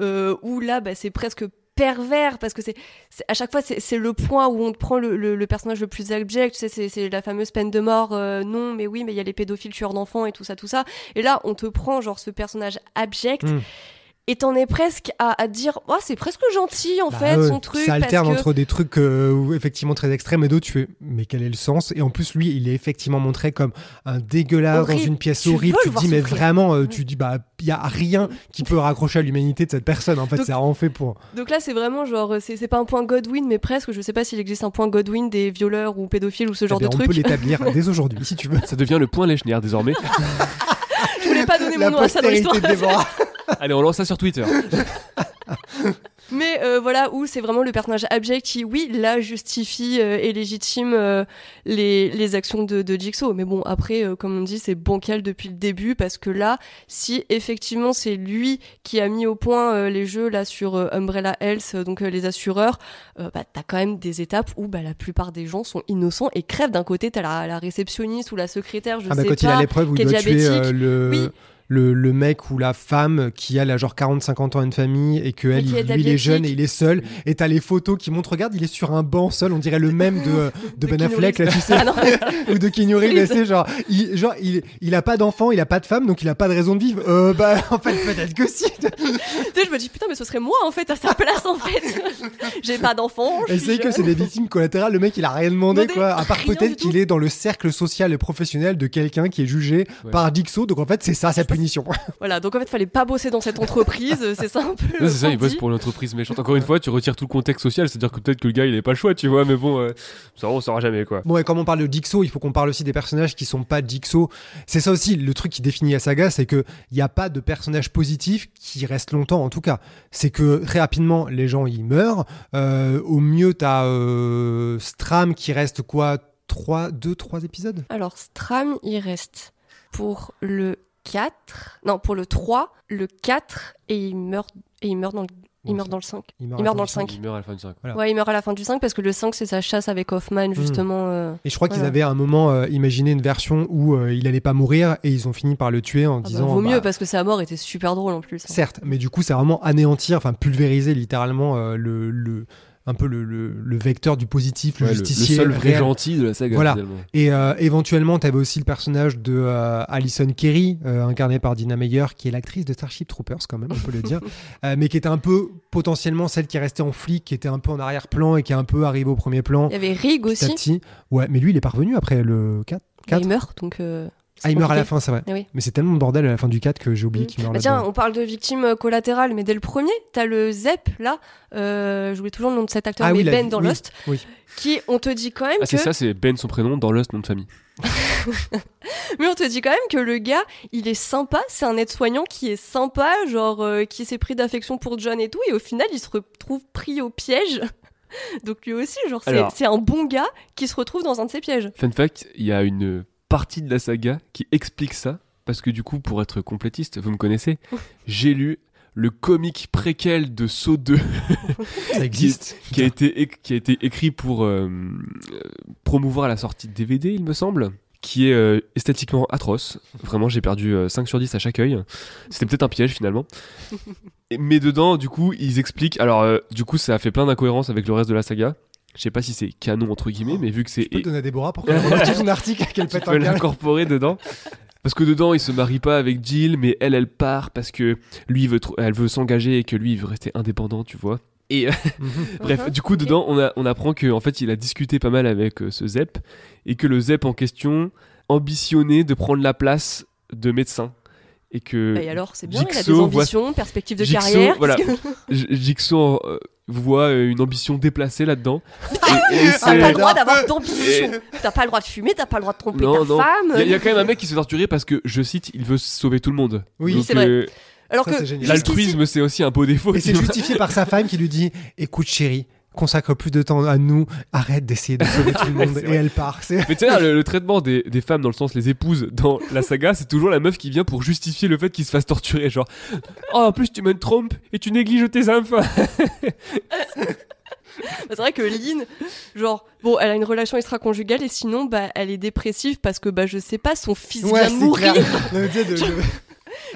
euh, où là, bah, c'est presque pervers parce que c'est à chaque fois c'est le point où on te prend le, le- le personnage le plus abject tu sais c'est- la fameuse peine de mort euh, non mais oui mais il y a les pédophiles tueurs d'enfants et tout ça tout ça et là on te prend genre ce personnage abject Mm. Et t'en es presque à, à te dire oh c'est presque gentil en Bah fait ouais, son truc Ça alterne parce que... entre des trucs euh, effectivement très extrêmes et d'autres, tu fais, mais quel est le sens? Et en plus, lui, il est effectivement montré comme un dégueulasse dans Horrible. une pièce Tu horrible. Tu te dis, mais vraiment, euh, tu dis, bah, il y a rien qui peut raccrocher à l'humanité de cette personne. En fait, Donc- c'est vraiment fait pour. Donc là, c'est vraiment genre, c'est c'est pas un point Godwin, mais presque. Je sais pas s'il existe un point Godwin des violeurs ou pédophiles ou ce genre Eh bien, de on peut truc. l'établir dès aujourd'hui, si tu veux. Ça devient le point Lechner désormais. Je voulais pas donner mon nom à ça dans l'histoire. Allez, on lance ça sur Twitter. Mais euh, voilà, où c'est vraiment le personnage abject qui, oui, là, justifie euh, et légitime euh, les, les actions de, de Jigsaw. Mais bon, après, euh, comme on dit, c'est bancal depuis le début parce que là, si effectivement c'est lui qui a mis au point euh, les jeux là sur euh, Umbrella Health, donc euh, les assureurs, euh, bah, t'as quand même des étapes où bah, la plupart des gens sont innocents et crèvent. D'un côté, t'as la, la réceptionniste ou la secrétaire, je Ah bah sais quand il pas. a l'épreuve où qui il doit tuer euh, le, Oui. Le, le mec ou la femme qui a là, genre 40-50 ans une famille et que elle, qui il- est lui il est jeune et il est seul. Et t'as les photos qui montrent regarde il est sur un banc seul. On dirait le même de, de, De Ben Affleck là tu sais. Ah ou de Keanu Reeves là, c'est genre il, genre il, il a pas d'enfant il a pas de femme donc il a pas de raison de vivre. Euh, bah en fait peut-être que si. Tu sais, je me dis putain, mais ce serait moi en fait à sa place en fait. J'ai pas d'enfant. suis sait que c'est des victimes collatérales. Le mec il a rien demandé quoi à part peut-être qu'il est dans le cercle social et professionnel de quelqu'un qui est jugé Ouais. par Dixo. Donc en fait c'est ça sa Voilà, donc en fait, fallait pas bosser dans cette entreprise, c'est ça un peu. Ouais, c'est ça, il bosse pour une entreprise méchante. Encore une fois, tu retires tout le contexte social, c'est-à-dire que peut-être que le gars il est pas le choix, tu vois, mais bon, euh, ça on saura jamais quoi. Bon, et comme on parle de Jigsaw, il faut qu'on parle aussi des personnages qui sont pas Jigsaw. C'est ça aussi, le truc qui définit la saga, c'est que il n'y a pas de personnage positif qui reste longtemps, en tout cas. C'est que très rapidement, les gens y meurent. Euh, au mieux, t'as euh, Stram qui reste quoi? 3, 2, 3 épisodes? Alors, Stram, il reste pour le 4. Non, pour le 3, le 4, et il meurt, et il meurt dans le. Il meurt dans le 5. Il Il meurt dans le 5. Il meurt à la fin du 5. Voilà. Ouais, il meurt à la fin du 5 parce que le 5, c'est sa chasse avec Hoffman, justement. euh. Et je crois qu'ils avaient à un moment euh, imaginé une version où euh, il allait pas mourir et ils ont fini par le tuer en Ah bah, disant. vaut bah, mieux parce que sa mort était super drôle en plus. hein. Certes, mais du coup, c'est vraiment anéantir, enfin pulvériser littéralement euh, le, le- un peu le, le- le vecteur du positif, le Ouais, le, le justicier. seul vrai réel. gentil de la saga. Voilà. Et euh, éventuellement, tu avais aussi le personnage de euh, Alison Kerry, euh, incarnée par Dina Meyer, qui est l'actrice de Starship Troopers, quand même, on peut le dire, euh, mais qui était un peu potentiellement celle qui est restée en flic, qui était un peu en arrière-plan et qui est un peu arrivée au premier plan. Il y avait Rig aussi. petit. Ouais, mais lui, il est parvenu après le 4. mais Il meurt donc. C'est Ah, il meurt à la fin, c'est vrai. Eh oui. Mais c'est tellement de bordel à la fin du 4 que j'ai oublié qu'il meurt Bah tiens, on parle de victimes euh, collatérales, mais dès le premier, t'as le Zep là, euh, j'oublie toujours le nom de cet acteur, Ah mais oui, la- Ben dans oui, Lost, oui. qui on te dit quand même Ah, c'est que, ça, c'est Ben son prénom dans Lost, nom de famille. mais on te dit quand même que le gars, il est sympa, c'est un aide-soignant qui est sympa, genre euh, qui s'est pris d'affection pour John et tout, et au final, il se retrouve pris au piège. Donc lui aussi, genre c'est c'est un bon gars qui se retrouve dans un de ses pièges. Fun fact, il y a une partie de la saga qui explique ça, parce que du coup, pour être complétiste, vous me connaissez, j'ai lu le comic préquel de Saw 2 Ça existe. qui a été, qui a été écrit pour euh, euh, promouvoir la sortie de DVD, il me semble, qui est euh, esthétiquement atroce. Vraiment, j'ai perdu euh, 5 sur 10 à chaque œil. C'était peut-être un piège finalement. Mais dedans, du coup, ils expliquent. Alors, du coup, ça a fait plein d'incohérences avec le reste de la saga. Je sais pas si c'est canon entre guillemets, mais vu que c'est Je peux le donner à Déborah pour qu'elle son article qu'elle pète un l'incorporer dedans. Parce que dedans, il se marie pas avec Jill, mais elle, elle part parce que lui, il veut, tr- elle veut s'engager et que lui, il veut rester indépendant, tu vois. Et euh, bref, Mhm, du coup, dedans, on, a, on apprend qu'en fait, il a discuté pas mal avec euh, ce Zep et que le Zep en question ambitionnait de prendre la place de médecin. Et que Et alors, c'est bien, il a des Jigsaw voit- ambitions, perspectives de Jigsaw, carrière. voilà. que- Jigsaw euh, voit euh, une ambition déplacée là-dedans. Et T'as pas le droit d'avoir d'ambition. T'as pas le droit de fumer, t'as pas le droit de tromper Non, ta non. femme. Il y, a- il y a quand même un mec qui se fait torturer parce que, je cite, il veut sauver tout le monde. Oui, c'est vrai. euh, Alors Ça, que L'altruisme, c'est aussi un beau défaut. Et c'est justifié par sa femme qui lui dit Écoute, chérie, consacre plus de temps à nous, arrête d'essayer de sauver tout le monde. Et vrai. elle part. C'est- Mais tu sais, le, le traitement des, des femmes, dans le sens les épouses, dans la saga, c'est toujours la meuf qui vient pour justifier le fait qu'il se fasse torturer. Genre, oh, en plus, tu me trompes et tu négliges tes enfants. C'est vrai que Lynn, genre, bon, elle a une relation extra-conjugale et sinon, bah, elle est dépressive parce que, bah, je sais pas, son fils Ouais, vient mourir.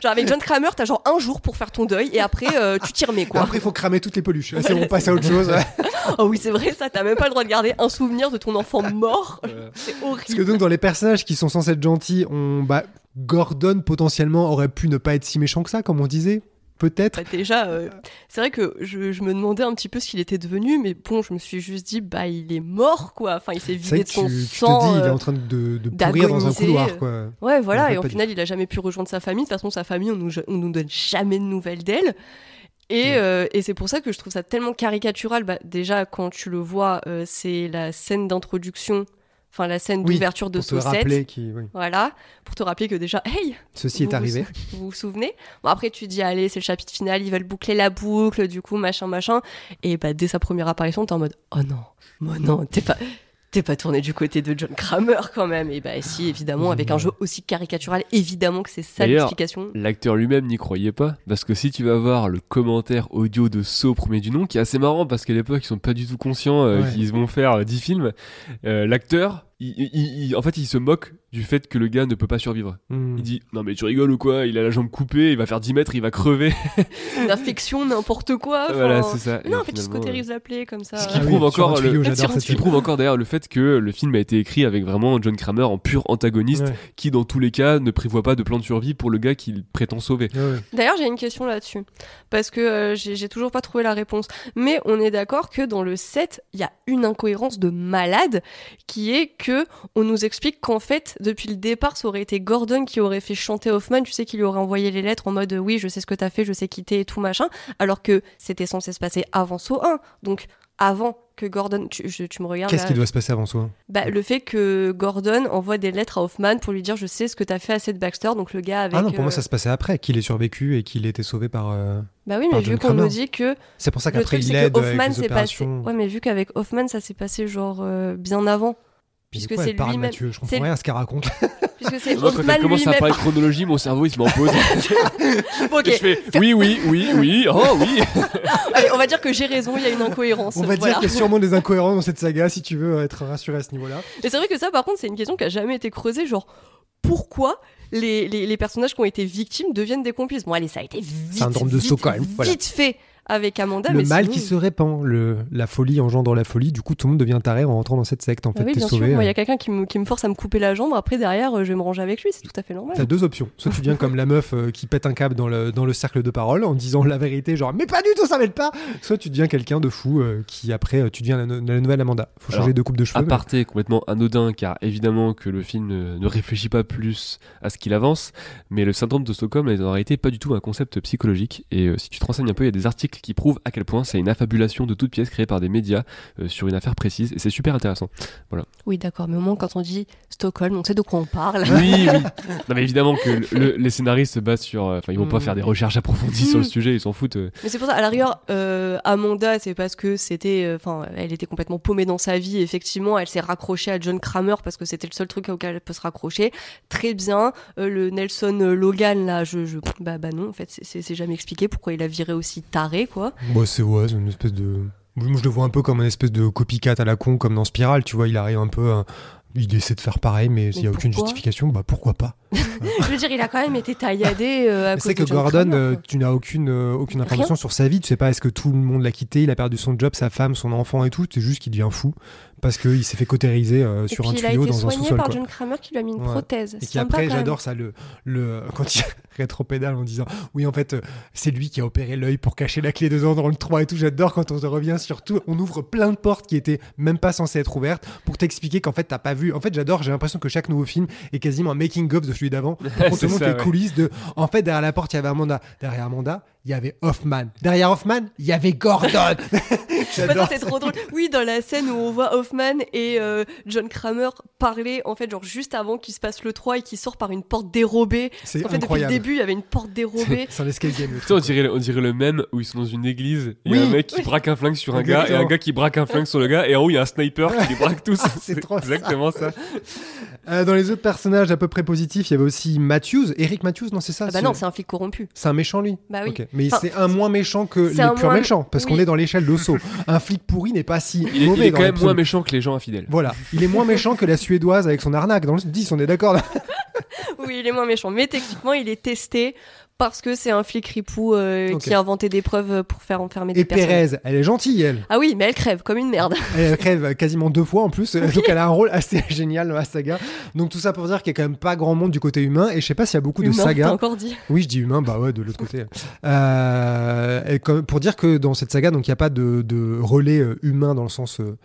Genre, avec John Kramer, t'as genre un jour pour faire ton deuil et après, euh, tu t'y remets, quoi. Après, il faut cramer toutes les peluches. C'est bon, on passe à autre chose. Oh oui, c'est vrai, ça, t'as même pas le droit de garder un souvenir de ton enfant mort. C'est Parce que horrible. donc, dans les personnages qui sont censés être gentils, on, bah, Gordon potentiellement aurait pu ne pas être si méchant que ça, comme on disait. Peut-être. Bah, déjà, euh, c'est vrai que je, je me demandais un petit peu ce qu'il était devenu, mais bon, je me suis juste dit, bah, il est mort, quoi. Enfin, il s'est vidé de son tu, tu sang. te dis, il est euh, en train de, de pourrir dans un couloir, euh. quoi. Ouais, voilà, et au final, il a jamais pu rejoindre sa famille. De toute façon, sa famille, on nous, on nous donne jamais de nouvelles d'elle. Et, Ouais. euh, et c'est pour ça que je trouve ça tellement caricatural. Bah, déjà, quand tu le vois, euh, c'est la scène d'introduction, enfin la scène Oui, d'ouverture de Pour te Saucette. rappeler qui, oui. Voilà, pour te rappeler que déjà, hey, ceci vous est arrivé. Vous, vous vous souvenez? Bon, après, tu dis, allez, c'est le chapitre final, ils veulent boucler la boucle, du coup, machin, machin. Et bah, dès sa première apparition, t'es en mode, oh non, oh non, t'es pas. T'es pas tourné du côté de John Kramer quand même. Et bah si, évidemment, avec un jeu aussi caricatural, évidemment que c'est ça l'explication. L'acteur lui-même n'y croyait pas, parce que si tu vas voir le commentaire audio de So premier du nom, qui est assez marrant parce qu'à l'époque ils sont pas du tout conscients euh, Ouais. qu'ils vont faire euh, 10 films, euh, l'acteur, il, il- il- en fait il se moque du fait que le gars ne peut pas survivre. Hmm. Il dit non mais tu rigoles ou quoi? Il a la jambe coupée, il va faire 10 mètres, il va crever. Une infection, n'importe quoi. voilà c'est ça. Non, en fait, il Scott euh, Harris l'appelait comme ça. Ce qui Ah prouve encore le- Ce qui prouve encore d'ailleurs le fait que le film a été écrit avec vraiment John Kramer en pur antagoniste, Ouais. qui dans tous les cas ne prévoit pas de plan de survie pour le gars qu'il prétend sauver. Ouais, ouais. D'ailleurs, j'ai une question là-dessus. Parce que euh, j'ai j'ai toujours pas trouvé la réponse. Mais on est d'accord que dans le 7, il y a une incohérence de malade qui est que on nous explique qu'en fait, depuis le départ, ça aurait été Gordon qui aurait fait chanter Hoffman. Tu sais, qu'il lui aurait envoyé les lettres en mode euh, oui, je sais ce que t'as fait, je sais qui t'es et tout machin. Alors que c'était censé se passer avant So 1. Donc, avant que Gordon. Tu, je- tu me regardes. Qu'est-ce qui doit se passer avant soi Bah, le fait que Gordon envoie des lettres à Hoffman pour lui dire je sais ce que t'as fait à cette Baxter. Donc, le gars avec. Ah non, pour moi, euh, ça se passait après, qu'il ait survécu et qu'il ait été sauvé par. euh, Bah oui, mais vu qu'on nous dit que C'est pour ça qu'après il que avec Hoffman les s'est passé. Ouais, mais vu qu'avec Hoffman ça s'est passé genre euh, bien avant, puisque c'est lui-même. Mathieu? Je comprends rien à ce qu'elle raconte. Puisque c'est Moi, quand elle commence à parler de chronologie, mon cerveau il se met en pause. Ok, Et je fais oui, oui, oui, oui, oh oui. allez, on va dire que j'ai raison, il y a une incohérence. On va voilà. dire qu'il y a sûrement des incohérences dans cette saga si tu veux être rassuré à ce niveau-là. Et c'est vrai que ça, par contre, c'est une question qui a jamais été creusée. Genre, pourquoi les, les, les personnages qui ont été victimes deviennent des complices? Bon, allez, ça a été vite, Syndrome de vite, Stockholm, vite voilà. fait avec Amanda. le mais mal sinon- qui se répand, le, la folie engendre la folie, du coup tout le monde devient taré en rentrant dans cette secte. En Ah fait, oui, bien sûr. sauvé. Moi, il y euh, a quelqu'un qui me, qui me force à me couper la jambe. Après, derrière, euh, je vais me ranger avec lui. C'est tout à fait normal. T'as deux options. Soit tu deviens comme la meuf euh, qui pète un câble dans le, dans le cercle de parole en disant la vérité, genre mais pas du tout, ça m'aide pas. Soit tu deviens quelqu'un de fou euh, qui après euh, tu deviens la, no- la nouvelle Amanda. Faut changer Alors, de coupe de cheveux. mais- Aparté complètement anodin, car évidemment que le film ne, ne réfléchit pas plus à ce qu'il avance, mais le syndrome de Stockholm est en réalité pas du tout un concept psychologique. Et euh, si tu te renseignes un peu, il y a des articles qui prouvent à quel point c'est une affabulation de toute pièce créée par des médias euh, sur une affaire précise, et c'est super intéressant. Oui, d'accord. Mais au moins, quand on dit Stockholm, on sait de quoi on parle. Oui, oui. Non, mais évidemment que le- le- les scénaristes se basent sur. euh, Enfin, ils vont pas Mm. faire des recherches approfondies sur le Mm. sujet, ils s'en foutent. euh. Mais c'est pour ça, à la rigueur, euh, Amanda, c'est parce que c'était. Enfin, elle était complètement paumée dans sa vie. Effectivement, elle s'est raccrochée à John Kramer parce que c'était le seul truc auquel elle peut se raccrocher. Très bien. Euh, le Nelson Logan, là, je. je bah, bah non, en fait, c'est jamais expliqué pourquoi il a viré aussi taré, quoi. Bah, c'est ouais, une espèce de. Moi, je le vois un peu comme une espèce de copycat à la con, comme dans Spiral, tu vois. Il arrive un peu. à- Il essaie de faire pareil, mais s'il n'y a aucune justification, bah pourquoi pas je veux dire, il a quand même été tailladé euh, C'est que de Gordon, Kramer, euh, tu n'as aucune, euh, aucune information sur sa vie. Tu sais pas est-ce que tout le monde l'a quitté, il a perdu son job, sa femme, son enfant et tout. C'est juste qu'il devient fou parce qu'il s'est fait cautériser euh, sur puis un il a tuyau été dans un soigné sous-sol. par quoi. John Kramer qui lui a mis une Ouais. prothèse. Et qui après, j'adore ça, le, le, quand il rétropédale en disant Oui, en fait, euh, c'est lui qui a opéré l'œil pour cacher la clé dedans dans le 3 et tout. J'adore quand on revient sur tout. On ouvre plein de portes qui étaient même pas censées être ouvertes pour t'expliquer qu'en fait, t'as pas vu. En fait, j'adore, j'ai l'impression que chaque nouveau film est quasiment un making-of de celui d'avant. On te montre ça, les ouais. coulisses de. En fait, derrière la porte, il y avait Amanda. Derrière Amanda, il y avait Hoffman. Derrière Hoffman, il y avait Gordon. J'adore. c'est trop drôle. Oui, dans la scène où on voit Hoffman et euh, John Kramer parler, en fait, genre juste avant qu'il se passe le 3 et qu'il sort par une porte dérobée. C'est En fait, incroyable. depuis le début, il y avait une porte dérobée. C'est un escape game. sais, on dirait, on dirait le même où ils sont dans une église. Il y a Oui. un mec qui braque un flingue sur un gars et un gars qui braque un flingue sur le gars. Et en haut, il y a un sniper qui les braque tous. Ah, c'est trop ça. exactement ça. Euh, dans les autres personnages à peu près positifs, il y avait aussi Matthews. Eric Matthews, non, c'est ça Ah bah non, c'est un flic corrompu. C'est un méchant, lui Bah oui. Mais Enfin, c'est un moins méchant que les purs moins- méchants, parce qu'on oui. est dans l'échelle de saut. un flic pourri n'est pas si Il est, mauvais il est quand même moins méchant que les gens infidèles. Voilà, il est moins méchant que la Suédoise avec son arnaque dans le 10, on est d'accord là Oui, il est moins méchant. Mais techniquement, il est testé parce que c'est un flic ripou euh, qui a inventé des preuves pour faire enfermer des Et personnes. Pérez, elle est gentille, elle. Ah oui, mais elle crève comme une merde. Elle crève quasiment deux fois en plus, donc elle a un rôle assez génial dans la saga. Donc tout ça pour dire qu'il y a quand même pas grand monde du côté humain, et je sais pas s'il y a beaucoup de Humain, sagas. t'as encore dit. Oui, je dis humain, bah ouais, de l'autre côté. Euh, et comme- pour dire que dans cette saga, donc il n'y a pas de, de relais euh, humain dans le sens euh,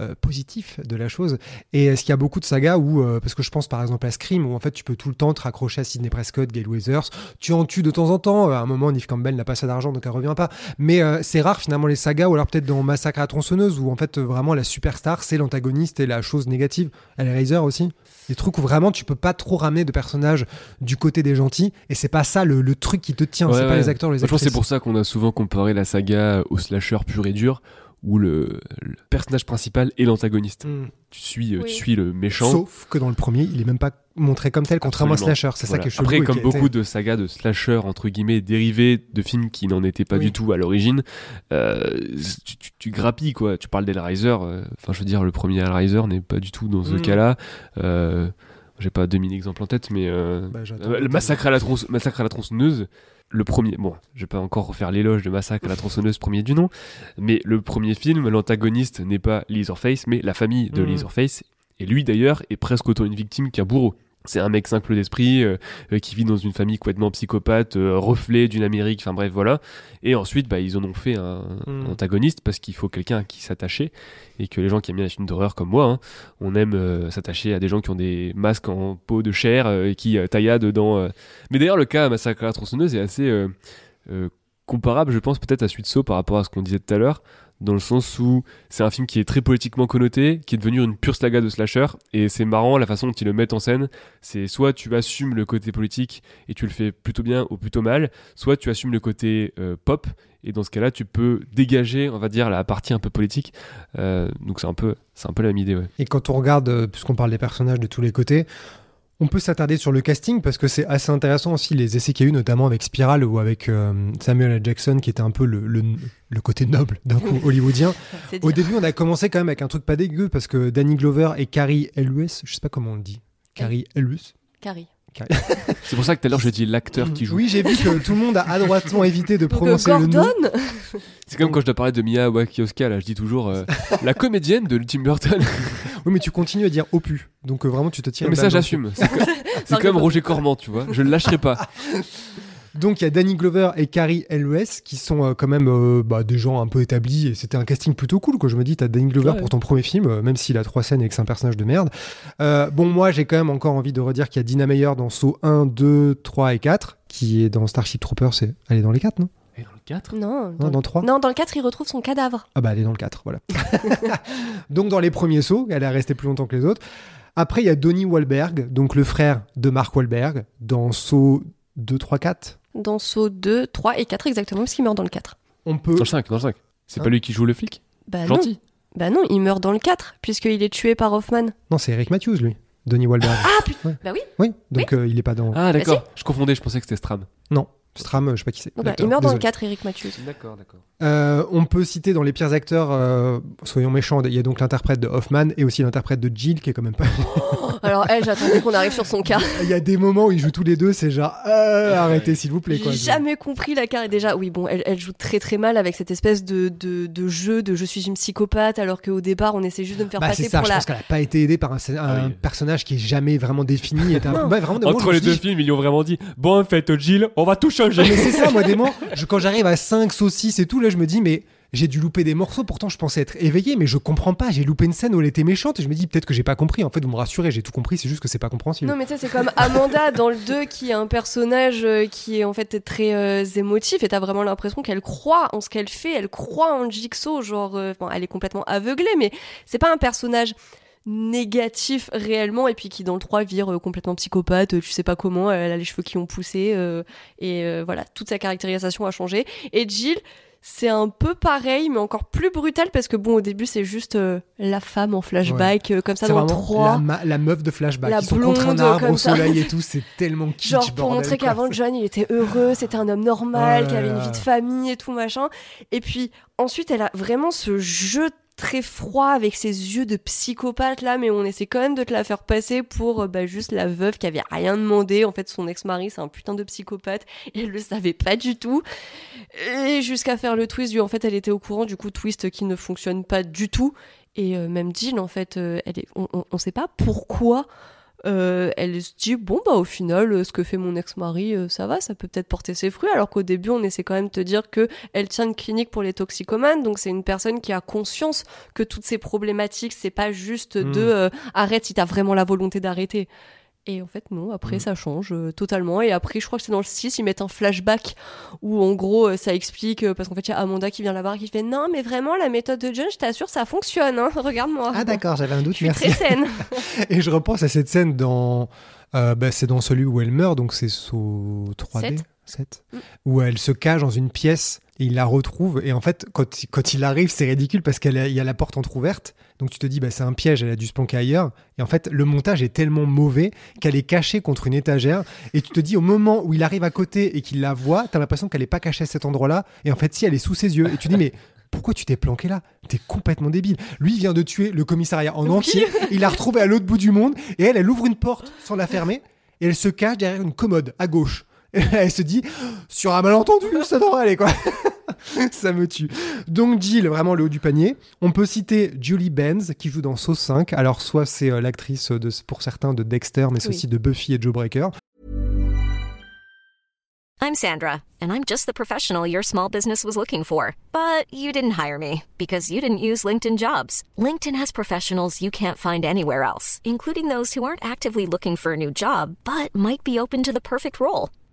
euh, positif de la chose. Et est-ce qu'il y a beaucoup de sagas où, euh, parce que je pense par exemple à Scream, où en fait tu peux tout le temps te raccrocher à Sidney Prescott, Gail Weathers, tu en tues de temps en temps. À un moment, Neve Campbell n'a pas assez d'argent, donc elle revient pas. Mais euh, c'est rare finalement les sagas, ou alors peut-être dans Massacre à tronçonneuse, où en fait euh, vraiment la superstar c'est l'antagoniste et la chose négative. Hellraiser aussi. Des trucs où vraiment tu peux pas trop ramener de personnages du côté des gentils, et c'est pas ça le, le truc qui te tient, Ouais, c'est pas les acteurs, les Je pense c'est pour ça qu'on a souvent comparé la saga au slasher pur et dur, où le, le personnage principal est l'antagoniste. Hmm. Tu suis, euh, Oui. tu suis le méchant. Sauf que dans le premier, il est même pas montré comme tel, contrairement Absolument. à Slasher. C'est ça qui est chelou. Après, comme beaucoup de sagas de slasher, entre guillemets, dérivés de films qui n'en étaient pas Oui. du tout à l'origine, euh, tu, tu- tu grappilles, quoi. Tu parles d'Hellraiser, euh, enfin, je veux dire, le premier Hellraiser n'est pas du tout dans ce Mhm. cas-là. Euh, J'ai pas 2000 exemples en tête, mais euh, Bah, euh, le massacre à, la tronç- massacre à la tronçonneuse, le premier, bon, je vais pas encore refaire l'éloge de Massacre à la tronçonneuse, premier du nom, mais le premier film, l'antagoniste n'est pas Leatherface, mais la famille de Mhm. Leatherface, et lui d'ailleurs est presque autant une victime qu'un bourreau. C'est un mec simple d'esprit euh, euh, qui vit dans une famille complètement psychopathe, euh, reflet d'une Amérique, enfin bref, voilà. Et ensuite, bah, ils en ont fait un, Mhm. un antagoniste parce qu'il faut quelqu'un à qui s'attacher et que les gens qui aiment bien les films d'horreur comme moi, hein, on aime euh, s'attacher à des gens qui ont des masques en peau de chair et qui tailladent dans. Mais d'ailleurs, le cas à Massacre à la tronçonneuse est assez comparable, je pense, peut-être à Suite Saut par rapport à ce qu'on disait tout à l'heure, dans le sens où c'est un film qui est très politiquement connoté, qui est devenu une pure saga de slasher, et c'est marrant la façon dont ils le mettent en scène. C'est soit tu assumes le côté politique et tu le fais plutôt bien ou plutôt mal, soit tu assumes le côté euh, pop, et dans ce cas-là, tu peux dégager, on va dire, la partie un peu politique. Euh, donc c'est un peu, c'est un peu la même idée, ouais. Et quand on regarde, euh, puisqu'on parle des personnages de tous les côtés, on peut s'attarder sur le casting parce que c'est assez intéressant aussi les essais qu'il y a eu, notamment avec Spiral ou avec euh, Samuel L. Jackson, qui était un peu le, le- le côté noble d'un coup hollywoodien. Au début, on a commencé quand même avec un truc pas dégueu parce que Danny Glover et Carrie Elwes, je sais pas comment on le dit, Carrie Elwes. Carrie. C'est pour ça que tout à l'heure j'ai dit l'acteur qui joue. Oui, j'ai vu que tout le monde a adroitement évité de prononcer le nom. C'est comme quand je dois parler de Mia Wasikowska, là, je dis toujours euh, la comédienne de Tim Burton. Oui, mais tu continues à dire opus. Donc euh, vraiment, tu te tires. mais ça, j'assume. C'est co- c'est comme Roger Corman, tu vois. Je le lâcherai pas. Donc il y a Danny Glover et Carrie Elwes qui sont euh, quand même euh, bah, des gens un peu établis et c'était un casting plutôt cool quoi. Je me dis t'as Danny Glover Ouais. pour ton premier film, euh, même s'il a trois scènes et que c'est un personnage de merde. Euh, bon moi j'ai quand même encore envie de redire qu'il y a Dina Meyer dans Saw 1, 2, 3 et 4 qui est dans Starship Troopers. C'est elle est dans les 4 non? Dans le 4 Non, Non dans 3 non, dans le 4, il retrouve son cadavre. Ah bah elle est dans le 4 voilà. donc dans les premiers sauts, elle est restée plus longtemps que les autres. Après il y a Donnie Wahlberg, donc le frère de Mark Wahlberg dans Saw 2, 3, 4. Dans Saw 2, 3 et 4 exactement, parce qu'il meurt dans le 4. On peut Dans le 5, dans le 5. C'est Hein pas lui qui joue le flic? Bah non. Gentil. Bah non, il meurt dans le 4, puisqu'il est tué par Hoffman. Non, c'est Eric Matthews, lui. Donnie Wahlberg. Ah putain, Ouais. bah oui. oui, donc euh, il est pas dans. Ah, d'accord. Bah je confondais, je pensais que c'était Stram. Non, Stram, euh, je sais pas qui c'est. Bah, il meurt dans le désolé. 4, Eric Matthews. D'accord, d'accord. Euh, on peut citer dans les pires acteurs, euh, soyons méchants, il y a donc l'interprète de Hoffman et aussi l'interprète de Jill qui est quand même pas. Alors, elle, j'attendais qu'on arrive sur son cas. il y a des moments où ils jouent tous les deux, c'est genre euh, arrêtez s'il vous plaît. J'ai jamais compris la carrière. Déjà, oui, bon, elle, elle joue très très mal avec cette espèce de, de, de jeu de je suis une psychopathe, alors qu'au départ, on essaie juste de me faire Bah, c'est passer ça, pour je la. pense qu'elle a pas été aidée par un, un Ah oui. personnage qui est jamais vraiment défini. Un... Vraiment, Entre je les deux dis, films, ils lui ont vraiment dit Bon, en fait, Jill, on va tout changer. Mais c'est ça, moi, des je- quand j'arrive à 5 saucisses et tout, là, je me dis, mais j'ai dû louper des morceaux. Pourtant, je pensais être éveillé, mais je comprends pas. J'ai loupé une scène où elle était méchante et je me dis peut-être que j'ai pas compris. En fait, vous me rassurez, j'ai tout compris. C'est juste que c'est pas compréhensible. Non, mais tu sais, c'est comme Amanda dans le 2 qui est un personnage euh, qui est en fait très euh, émotif et t'as vraiment l'impression qu'elle croit en ce qu'elle fait, elle croit en Jigsaw. Genre, euh, bon, elle est complètement aveuglée, mais c'est pas un personnage négatif réellement et puis qui dans le 3 vire euh, complètement psychopathe tu sais pas comment elle a les cheveux qui ont poussé euh, et euh, voilà toute sa caractérisation a changé et Jill c'est un peu pareil mais encore plus brutal parce que bon au début c'est juste euh, la femme en flashback euh, comme ça dans le vraiment 3 la, la meuf de flashback. La Ils sont contre un blonde, arbre au ça. soleil et tout. C'est tellement kitsch. Genre pour montrer qu'avant John il était heureux, c'était un homme normal, qui avait une vie de famille et tout machin. Et puis ensuite elle a vraiment ce jeu très froid avec ses yeux de psychopathe là, mais on essaie quand même de te la faire passer pour euh, bah, juste la veuve qui avait rien demandé. En fait son ex-mari c'est un putain de psychopathe et elle le savait pas du tout. Et jusqu'à faire le twist, du en fait elle était au courant du coup twist qui ne fonctionne pas du tout. Et euh, même Jill en fait, euh, elle est, on, on, on sait pas pourquoi. Euh, elle se dit bon bah au final euh, ce que fait mon ex-mari euh, ça va ça peut peut-être porter ses fruits alors qu'au début on essaie quand même de te dire que elle tient une clinique pour les toxicomanes donc c'est une personne qui a conscience que toutes ces problématiques c'est pas juste de euh, arrête si t'as vraiment la volonté d'arrêter et en fait non après Mm. ça change euh, totalement et après je crois que c'est dans le 6 ils mettent un flashback où en gros euh, ça explique euh, parce qu'en fait il y a Amanda qui vient la voir et qui fait non mais vraiment la méthode de John je t'assure ça fonctionne hein. regarde-moi Ah d'accord, j'avais un doute. je suis Merci. très saine Et je repense à cette scène dans. euh, bah, c'est dans celui où elle meurt, donc c'est au 3D Sept. 7, Mm. où elle se cache dans une pièce et il la retrouve. Et en fait, quand, il- quand il arrive, c'est ridicule parce qu'il y a la porte entrouverte. Donc tu te dis, bah, c'est un piège, elle a dû se planquer ailleurs. Et en fait, le montage est tellement mauvais qu'elle est cachée contre une étagère. Et tu te dis, au moment où il arrive à côté et qu'il la voit, t'as l'impression qu'elle est pas cachée à cet endroit-là. Et en fait, si, elle est sous ses yeux. Et tu te dis, mais pourquoi tu t'es planqué là? T'es complètement débile. Lui vient de tuer le commissariat en entier. Il l'a retrouvé à l'autre bout du monde. Et elle, elle ouvre une porte sans la fermer. Et elle se cache derrière une commode à gauche. Elle se dit, sur un malentendu, ça devrait aller quoi. ça me tue. Donc Jill, vraiment le haut du panier. On peut citer Julie Benz qui joue dans Saw 5. Alors soit c'est euh, l'actrice de, pour certains de Dexter, mais c'est Oui. aussi de Buffy et Joe Breaker. I'm Sandra, and I'm just the professional your small business was looking for. But you didn't hire me because you didn't use LinkedIn jobs. LinkedIn has professionals you can't find anywhere else, including those who aren't actively looking for a new job but might be open to the perfect role,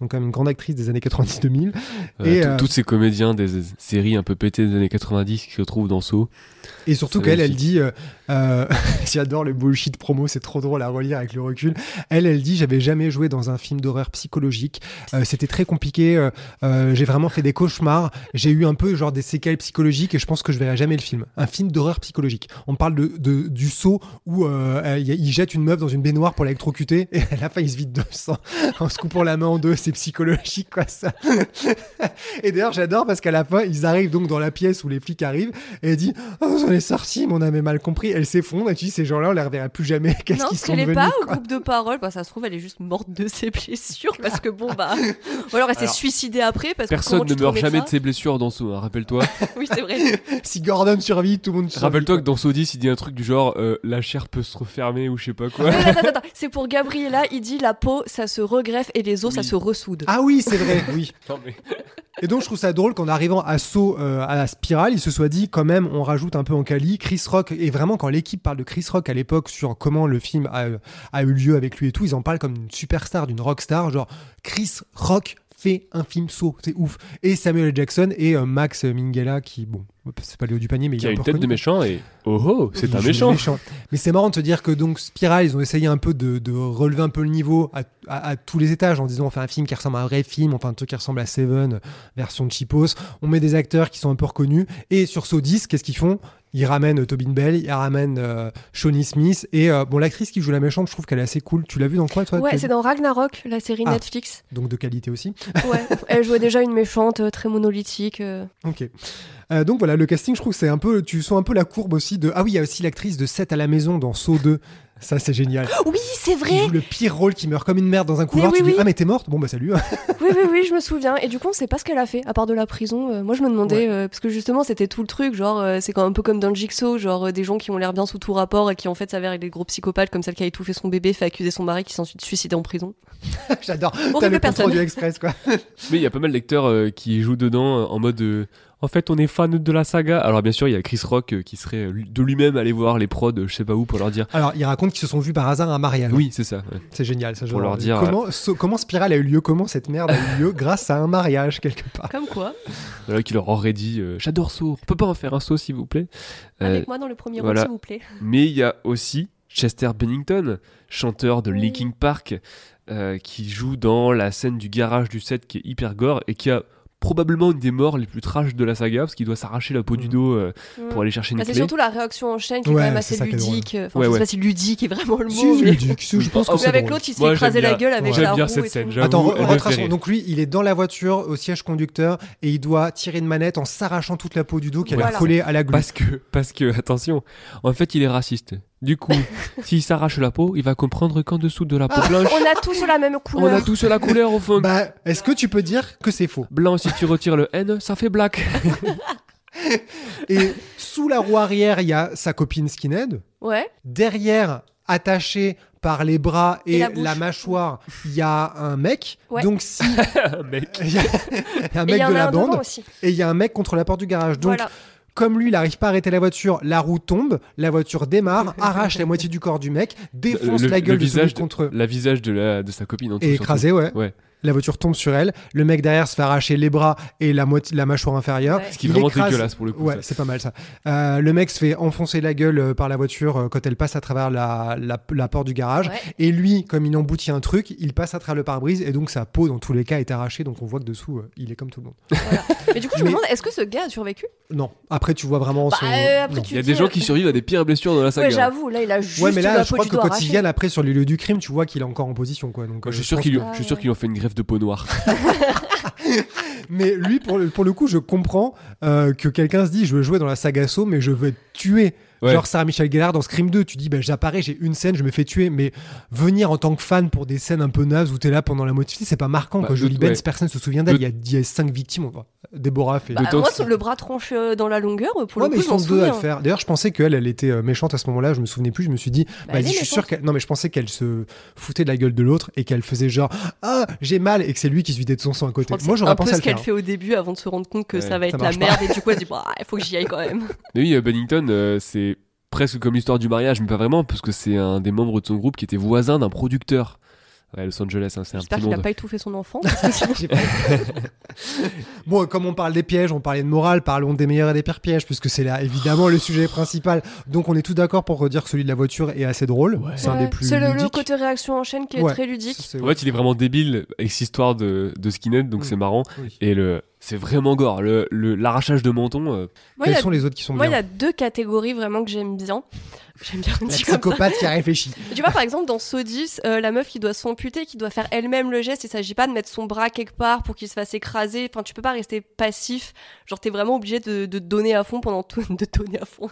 Donc quand même une grande actrice des années 90-2000. Euh, Et, tout- euh, Tous ces comédiens des séries un peu pétées des années 90 qui se retrouvent dans Saw. Et surtout qu'elle, elle dit, euh, euh, j'adore le bullshit promo, c'est trop drôle à relire avec le recul. Elle, elle dit, j'avais jamais joué dans un film d'horreur psychologique. C'était très compliqué. j'ai vraiment fait des cauchemars. J'ai eu un peu genre des séquelles psychologiques et je pense que je verrai jamais le film. Un film d'horreur psychologique. On parle de, de- du saut où il il jette une meuf dans une baignoire pour l'électrocuter et à la fin il se vide de sang en se coupant la main en deux. C'est psychologique quoi ça. et d'ailleurs j'adore parce qu'à la fin ils arrivent donc dans la pièce où les flics arrivent et elle dit oh j'en ai sorti mais on avait mal compris. Elle s'effondre et tu dis ces gens-là on les reverra plus jamais. Qu'est-ce non, qu'ils parce sont qu'elle est devenus pas au groupe de parole. Bah, ça se trouve, elle est juste morte de ses blessures parce que bon, bah. Ou alors elle s'est suicidée après parce que. Personne comment tu ne meurt jamais de ses blessures dans Saw, hein, rappelle-toi. Oui, c'est vrai. Si Gordon survit tout le monde survit. Rappelle-toi que dans Saw 10, il dit un truc du genre euh, la chair peut se refermer ou je sais pas quoi. Attends, attends, attends. C'est pour Gabriella, il dit la peau, ça se regreffe et les os, ça se Ah oui c'est vrai oui. Non, mais- Et donc je trouve ça drôle qu'en arrivant à Saut euh, à la spirale, il se soit dit quand même on rajoute un peu en Cali. Chris Rock et vraiment quand l'équipe parle de Chris Rock à l'époque sur comment le film a, a eu lieu avec lui et tout, ils en parlent comme une superstar, d'une rockstar, genre Chris Rock fait un film saut, c'est ouf. Et Samuel L. Jackson et euh, Max Minghella qui, bon, c'est pas le haut du panier, mais Qui il a un une tête de méchant et oh oh, c'est un méchant. Mais c'est marrant de se dire que donc Spiral, ils ont essayé un peu de, de relever un peu le niveau à, à- à tous les étages en disant on fait un film qui ressemble à un vrai film, enfin un truc qui ressemble à Seven, version cheapos. On met des acteurs qui sont un peu reconnus. Et sur Saw 10, qu'est-ce qu'ils font? Ils ramènent euh, Tobin Bell, ils ramènent euh, Shawnee Smith. Et euh, bon, l'actrice qui joue la méchante, je trouve qu'elle est assez cool. Tu l'as vu dans quoi toi Ouais, c'est dans Ragnarok, la série Ah. Netflix. Donc de qualité aussi. Ouais, elle jouait déjà une méchante euh, très monolithique. Ok. Donc voilà, le casting, je trouve que c'est un peu, tu sens un peu la courbe aussi de. Ah oui, il y a aussi l'actrice de 7 à la maison dans Saw 2. Ça, c'est génial. Oui, c'est vrai. joue le pire rôle qui meurt comme une merde dans un couloir. oui, tu dis oui. ah mais t'es morte? Bon bah salut. Oui, oui, oui, je me souviens. Et du coup, on sait pas ce qu'elle a fait, à part de la prison. Euh, moi, je me demandais, euh, parce que justement, c'était tout le truc. Genre, euh, c'est quand même un peu comme dans le Jigsaw, genre euh, des gens qui ont l'air bien sous tout rapport et qui en fait s'avèrent être des gros psychopathes, comme celle qui a étouffé son bébé, fait accuser son mari qui s'est ensuite suicidé en prison. J'adore. Horrible le du express quoi. Mais il y a pas mal d'acteurs euh, qui jouent dedans en mode euh, en fait on est fan de la saga. Alors bien sûr il y a Chris Rock euh, qui serait euh, de lui-même aller voir les prods je sais pas où pour leur dire Alors ils racontent qu'ils se sont vus par hasard à un mariage. oui c'est ça. ouais. C'est génial. Ça, Pour leur dire, euh, comment, so- comment Spiral a eu lieu, comment cette merde a eu lieu grâce à un mariage quelque part? Comme quoi, Voilà qui leur aurait dit euh, j'adore saut. On peut pas en faire un saut s'il vous plaît? Euh, avec moi dans le premier voilà. rôle, s'il vous plaît. Mais il y a aussi Chester Bennington, chanteur de Oui. Linkin Park, euh, qui joue dans la scène du garage du set qui est hyper gore et qui a probablement une des morts les plus trash de la saga parce qu'il doit s'arracher la peau du Mhm. dos euh, Mm. pour aller chercher une Bah, c'est surtout la réaction en chaîne qui est quand même assez ludique. Enfin, Ouais, je sais ouais. pas si ludique est vraiment le mot. Si, c'est mais- ludique, c'est- je pense que c'est avec l'autre, il se fait écraser la gueule avec la bien roue cette et scène. Attends, retraçons. Donc lui, il est dans la voiture au siège conducteur et il doit tirer une manette en s'arrachant toute la peau du dos qui a collée à la glue. Parce que, parce que, attention, en fait, il est raciste. Du coup, s'il s'arrache la peau, il va comprendre qu'en dessous de la peau blanche, On a tous la même on couleur. a tous la couleur au fond. Bah, est-ce que tu peux dire que c'est faux? Blanc, si tu retires le N, ça fait black. Et sous la roue arrière, il y a sa copine Skinhead. Ouais. Derrière, attaché par les bras et, Et la mâchoire, il y a un mec. Ouais. Donc si Mec. il y a, il y a un mec y en de a la un bande aussi. et il y a un mec contre la porte du garage. Donc Voilà. Comme lui, il n'arrive pas à arrêter la voiture, la roue tombe, la voiture démarre, arrache la moitié du corps du mec, défonce Le- la le gueule de celui visage de- contre La visage de, la, de sa copine en tout, et écrasé, ouais. Ouais. La voiture tombe sur elle. Le mec derrière se fait arracher les bras et la, moitié, la mâchoire inférieure. Ouais. Ce qui est Il vraiment écrase- dégueulasse pour le coup. Ouais, c'est pas mal ça. Euh, le mec se fait enfoncer la gueule euh, par la voiture euh, quand elle passe à travers la, la, la porte du garage. Ouais. Et lui, comme il emboutit un truc, il passe à travers le pare-brise et donc sa peau, dans tous les cas, est arrachée. Donc on voit que dessous, euh, il est comme tout le monde. Mais du coup, je Mais- me demande, est-ce que ce gars a survécu? Non. Après, tu vois vraiment Bah, son. euh, après, tu Il y a dis, des gens qui survivent à des pires blessures dans la saga. Ouais, j'avoue, là, il a juste Ouais, mais là, la je peau crois que quand ils arrachée. viennent après sur les lieux du crime, tu vois qu'il est encore en position, quoi. Donc, je suis sûr sûr qu'ils ont fait une greffe de peau noire. Mais lui, pour le, pour le coup, je comprends euh, que quelqu'un se dit je veux jouer dans la saga Saw, mais je veux être tué. Ouais. Genre Sarah Michel Gellar dans Scream 2, tu dis bah, j'apparais, j'ai une scène, je me fais tuer, mais venir en tant que fan pour des scènes un peu nazes où t'es là pendant la moitié, c'est pas marquant. Bah. Jolie de- Benz, ouais. personne se souvient d'elle. De- Il y, a, il y a cinq victimes. on voit. Déborah fait. Bah, moi, sur le bras tranché euh, dans la longueur, pour Ouais, le mais coup, ils je m'en sont deux à le faire. D'ailleurs, je pensais qu'elle, elle était euh, méchante à ce moment-là. Je me souvenais plus. Je me suis dit, Bah, bah, je suis sûr qu'elle. Non, mais je pensais qu'elle se foutait de la gueule de l'autre et qu'elle faisait genre ah j'ai mal et que c'est lui qui se vidait de son sang à côté. Moi, c'est j'aurais un peu pensé à ce le qu'elle fait au début avant de se rendre compte que Ouais, ça va ça être la pas. merde et du coup elle se dit bah il faut que j'y aille quand même. Mais oui, euh, Bennington, euh, c'est presque comme l'histoire du mariage, mais pas vraiment, parce que c'est un des membres de son groupe qui était voisin d'un producteur. Ouais, Los Angeles, hein, c'est un J'espère petit qu'il a monde. pas étouffé son enfant. bon, comme on parle des pièges, on parlait de morale, parlons des meilleurs et des pires pièges, puisque c'est là évidemment le sujet principal. Donc on est tous d'accord pour dire que celui de la voiture est assez drôle. Ouais. C'est un des plus C'est le, côté réaction en chaîne qui est Ouais. très ludique. C'est- En fait, il est vraiment débile avec cette histoire de, de skinhead, donc Mm. c'est marrant. Oui. Et le, c'est vraiment gore. Le, l'arrachage de menton, euh, Moi, Quels a- sont les autres qui sont moi, il y bien a deux catégories vraiment que j'aime bien. J'aime bien La psychopathe qui a réfléchi. Tu vois, par exemple, dans Sodis, euh, la meuf qui doit s'amputer, qui doit faire elle-même le geste, il s'agit pas de mettre son bras quelque part pour qu'il se fasse écraser. Enfin, tu peux pas rester passif. Genre, t'es vraiment obligé de, de donner à fond pendant tout. De donner à fond.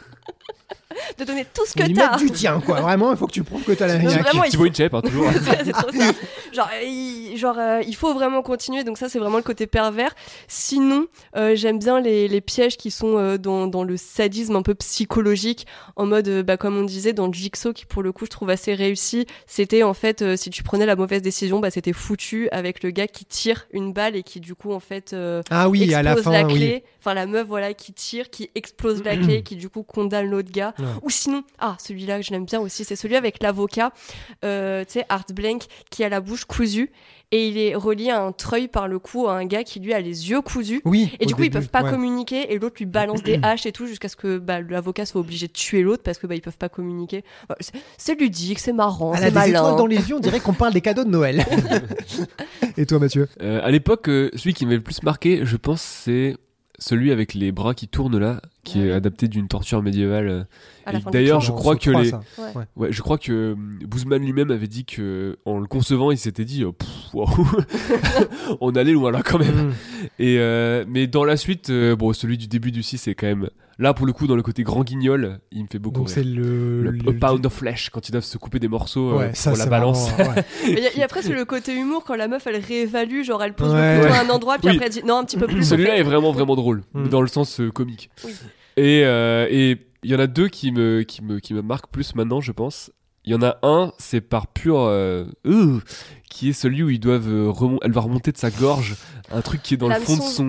De donner tout ce Faut que t'as. mettre du tien, quoi. Vraiment, il faut que tu prouves que t'as la Non, niaque. vraiment, il Thibaut Inchep, hein, toujours. C'est trop ça. Genre, il, genre euh, il faut vraiment continuer. Donc ça, c'est vraiment le côté pervers. Sinon, euh, j'aime bien les, les pièges qui sont euh, dans, dans le sadisme un peu psychologique, en mode, bah, comme on disait, dans le Jigsaw, qui pour le coup, je trouve assez réussi. C'était en fait, euh, si tu prenais la mauvaise décision, bah, c'était foutu avec le gars qui tire une balle et qui du coup, en fait, euh, Ah oui, à la explose fin, la oui. clé. Enfin, la meuf, voilà, qui tire, qui explose la clé, qui du coup condamne l'autre gars. Ouais. Ou sinon, ah, celui-là que je l'aime bien aussi, c'est celui avec l'avocat, euh, tu sais, Art Blank, qui a la bouche cousue et il est relié à un treuil par le cou à un gars qui lui a les yeux cousus. Oui. Et du coup, ils début, peuvent pas ouais. communiquer et l'autre lui balance des haches et tout jusqu'à ce que bah, l'avocat soit obligé de tuer l'autre parce que bah, ils peuvent pas communiquer. Ouais, c'est- ludique, c'est marrant, Elle a c'est des malin. étoiles dans les yeux, on dirait qu'on parle des cadeaux de Noël. Et toi, Mathieu? Euh, à l'époque, euh, celui qui m'avait le plus marqué, je pense, c'est celui avec les bras qui tournent là, qui est adapté d'une torture médiévale. euh, d'ailleurs, je crois que trois, les- ça. Ouais. Ouais, je crois que euh, Boozman lui-même avait dit que en le concevant, il s'était dit, Pff, waouh, on allait loin là quand même. Mm. Et euh, mais dans la suite, euh, bon, celui du début du 6 c'est quand même là pour le coup dans le côté grand guignol, il me fait beaucoup. Donc rire. c'est le, le, le- pound of flesh quand ils doivent se couper des morceaux euh, ça pour la balance. Il y, y a presque le côté humour quand la meuf elle réévalue, genre elle pose Ouais. le couteau Ouais. à un endroit puis Oui. après elle dit non un petit peu plus. en Celui-là fait. est vraiment vraiment drôle Mm. dans le sens euh, comique. Oui. Et euh, et il y en a deux qui me qui me qui me marquent plus maintenant, je pense. Il y en a un, c'est par pur euh, euh, qui est celui où ils doivent euh, remon- elle va remonter de sa gorge un truc qui est dans le fond de son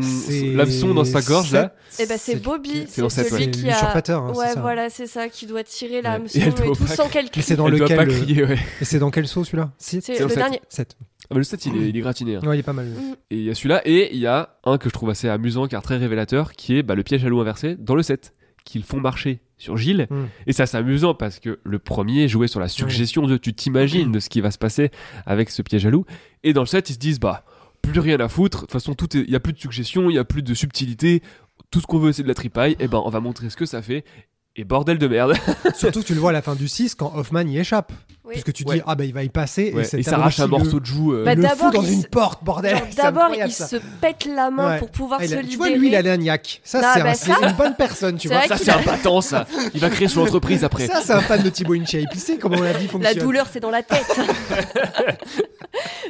l'hameçon dans sa gorge là. Eh ben c'est Bobby, c'est dans celui ouais. qui a. hein, ouais ça. voilà c'est ça qui doit tirer la Ouais. hameçon Et et, elle doit tout pas- sans qu'elle crie. c'est dans elle doit lequel pas le- crier, ouais. Et c'est dans quel saut celui-là? C'est c'est le dernier. 7. Ah, mais le 7 il est, il est gratiné. hein. Ouais, il est pas mal. Et il y a celui-là, et il y a un que je trouve assez amusant car très révélateur, qui est bah, le piège à loup inversé dans le 7, qu'ils font marcher sur Gilles. Mm. Et ça c'est amusant parce que le premier jouait sur la suggestion de tu t'imagines de ce qui va se passer avec ce piège à loup. Et dans le 7, ils se disent bah plus rien à foutre, de toute façon il y a plus de suggestion, il y a plus de subtilité, tout ce qu'on veut c'est de la tripaille, et ben on va montrer ce que ça fait. Et bordel de merde. Surtout que tu le vois à la fin du 6 quand Hoffman y échappe. Oui. Puisque tu te Ouais. dis, ah bah il va y passer. Ouais, et c'est il s'arrache un morceau de joue. euh, Bah, le fout dans une se- porte, bordel. D'abord il ça. se pète la main Ouais. pour pouvoir Ah, il se a- tu libérer. vois, lui, il a un niaque. Ça, Non, c'est bah, un- ça- c'est une bonne personne, tu vois. Ça c'est a- un battant ça. Il va créer son entreprise après. Ça, c'est un fan de Thibaut Inchep. Il sait comment la vie La fonctionne. douleur, c'est dans la tête.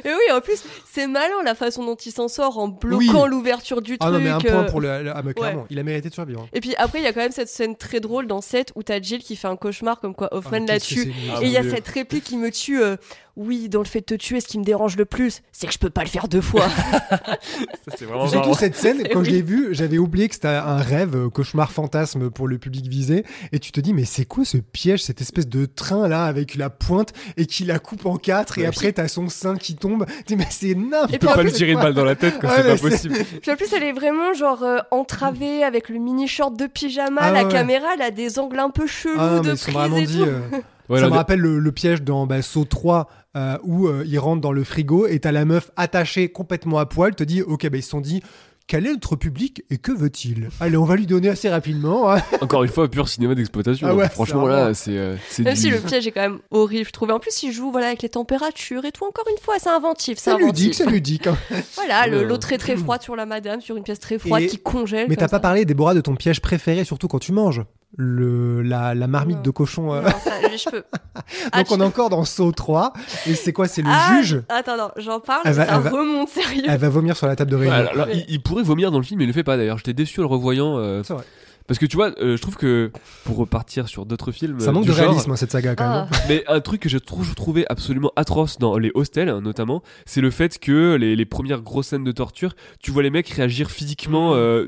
Et oui, en plus, c'est malin la façon dont il s'en sort en bloquant l'ouverture du Ah truc. non, mais un point euh. pour le. le- ah, mais clairement, il a mérité de survivre. Et puis après, il y a quand même cette scène très drôle dans 7 où t'as Jill qui fait un cauchemar comme quoi Hoffman Ah, la tue. Et il y a Dieu. cette réplique qui me tue. euh, oui, dans le fait de te tuer, ce qui me dérange le plus, c'est que je peux pas le faire deux fois. C'est vraiment Surtout marrant. cette scène, quand je oui. l'ai vue, j'avais oublié que c'était un rêve, euh, cauchemar fantasme pour le public visé. Et tu te dis, mais c'est quoi ce piège, cette espèce de train là avec la pointe et qui la coupe en quatre et Ouais. après t'as son sein qui tombe. Tu dis, mais c'est n'importe Et Il puis peut en pas lui tirer une balle dans la tête, quoi. Ouais, c'est pas possible. Puis en plus, elle est vraiment genre euh, entravée avec le mini short de pyjama. Ah la ouais, caméra, elle a des angles un peu chelous Ah de prise et dit. tout. euh, Ouais, ça me rappelle le, le piège dans bah, Saut 3 euh, où euh, il rentre dans le frigo et t'as la meuf attachée complètement à poil, te dit ok bah ils se sont dit quel est notre public et que veut-il? Allez on va lui donner assez rapidement. hein. Encore une fois, pur cinéma d'exploitation. Ah ouais, Franchement, c'est là, c'est. euh, c'est Même du- si le piège est quand même horrible, je trouvais. En plus, il joue voilà, avec les températures et tout. Encore une fois, c'est inventif. C'est ludique, c'est ludique. hein. Voilà, le- Ouais. l'eau très très froide sur la madame, sur une pièce très froide Et- qui congèle. Mais t'as pas parlé Déborah de ton piège préféré surtout quand tu manges le la, la marmite Non. de cochon. euh. Non, ça, je peux. Ah, Donc on est encore dans Saut 3 et c'est quoi C'est le Ah, juge. Attends, non, j'en parle, Elle va- ça elle va- remonte sérieux. Elle va vomir sur la table de Ouais, réunion. alors, alors, il, il pourrait vomir dans le film, mais il le fait pas d'ailleurs. J'étais déçu en le revoyant. euh, C'est vrai. Parce que tu vois, euh, je trouve que pour repartir sur d'autres films. Ça manque du de genre, réalisme hein, cette saga quand même. Ah. Mais un truc que j'ai toujours trouvé absolument atroce dans les hostels, hein, notamment, c'est le fait que les, les premières grosses scènes de torture, tu vois les mecs réagir physiquement euh,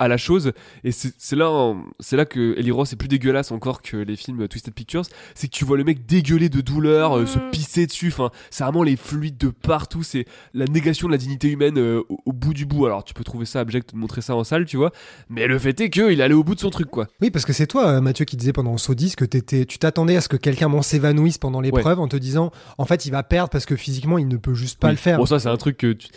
à la chose, et c'est là, c'est là que Eli Roth est plus dégueulasse encore que les films Twisted Pictures, c'est que tu vois le mec dégueuler de douleur, euh, se Mm. pisser dessus, enfin, c'est vraiment les fluides de partout, c'est la négation de la dignité humaine euh, au, au bout du bout. Alors tu peux trouver ça abject de montrer ça en salle, tu vois, mais le fait est que il allait au bout de son truc, quoi. Oui, parce que c'est toi, euh, Mathieu, qui disais pendant 10 que tu t'attendais à ce que quelqu'un m'en s'évanouisse pendant l'épreuve en te disant en fait il va perdre parce que physiquement il ne peut juste pas Oui. le faire. Bon, ça, c'est un truc que tu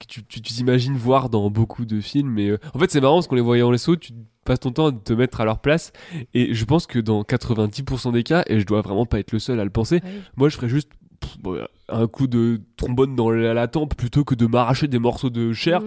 que tu tu- t'imagines voir dans beaucoup de films. Mais euh, en fait, c'est marrant parce qu'on les voyait en les sauts, tu passes ton temps à te mettre à leur place. Et je pense que dans 90% des cas, et je dois vraiment pas être le seul à le penser, Oui. moi, je ferais juste pff, bon, un coup de trombone dans la, la tempe plutôt que de m'arracher des morceaux de chair. Mm.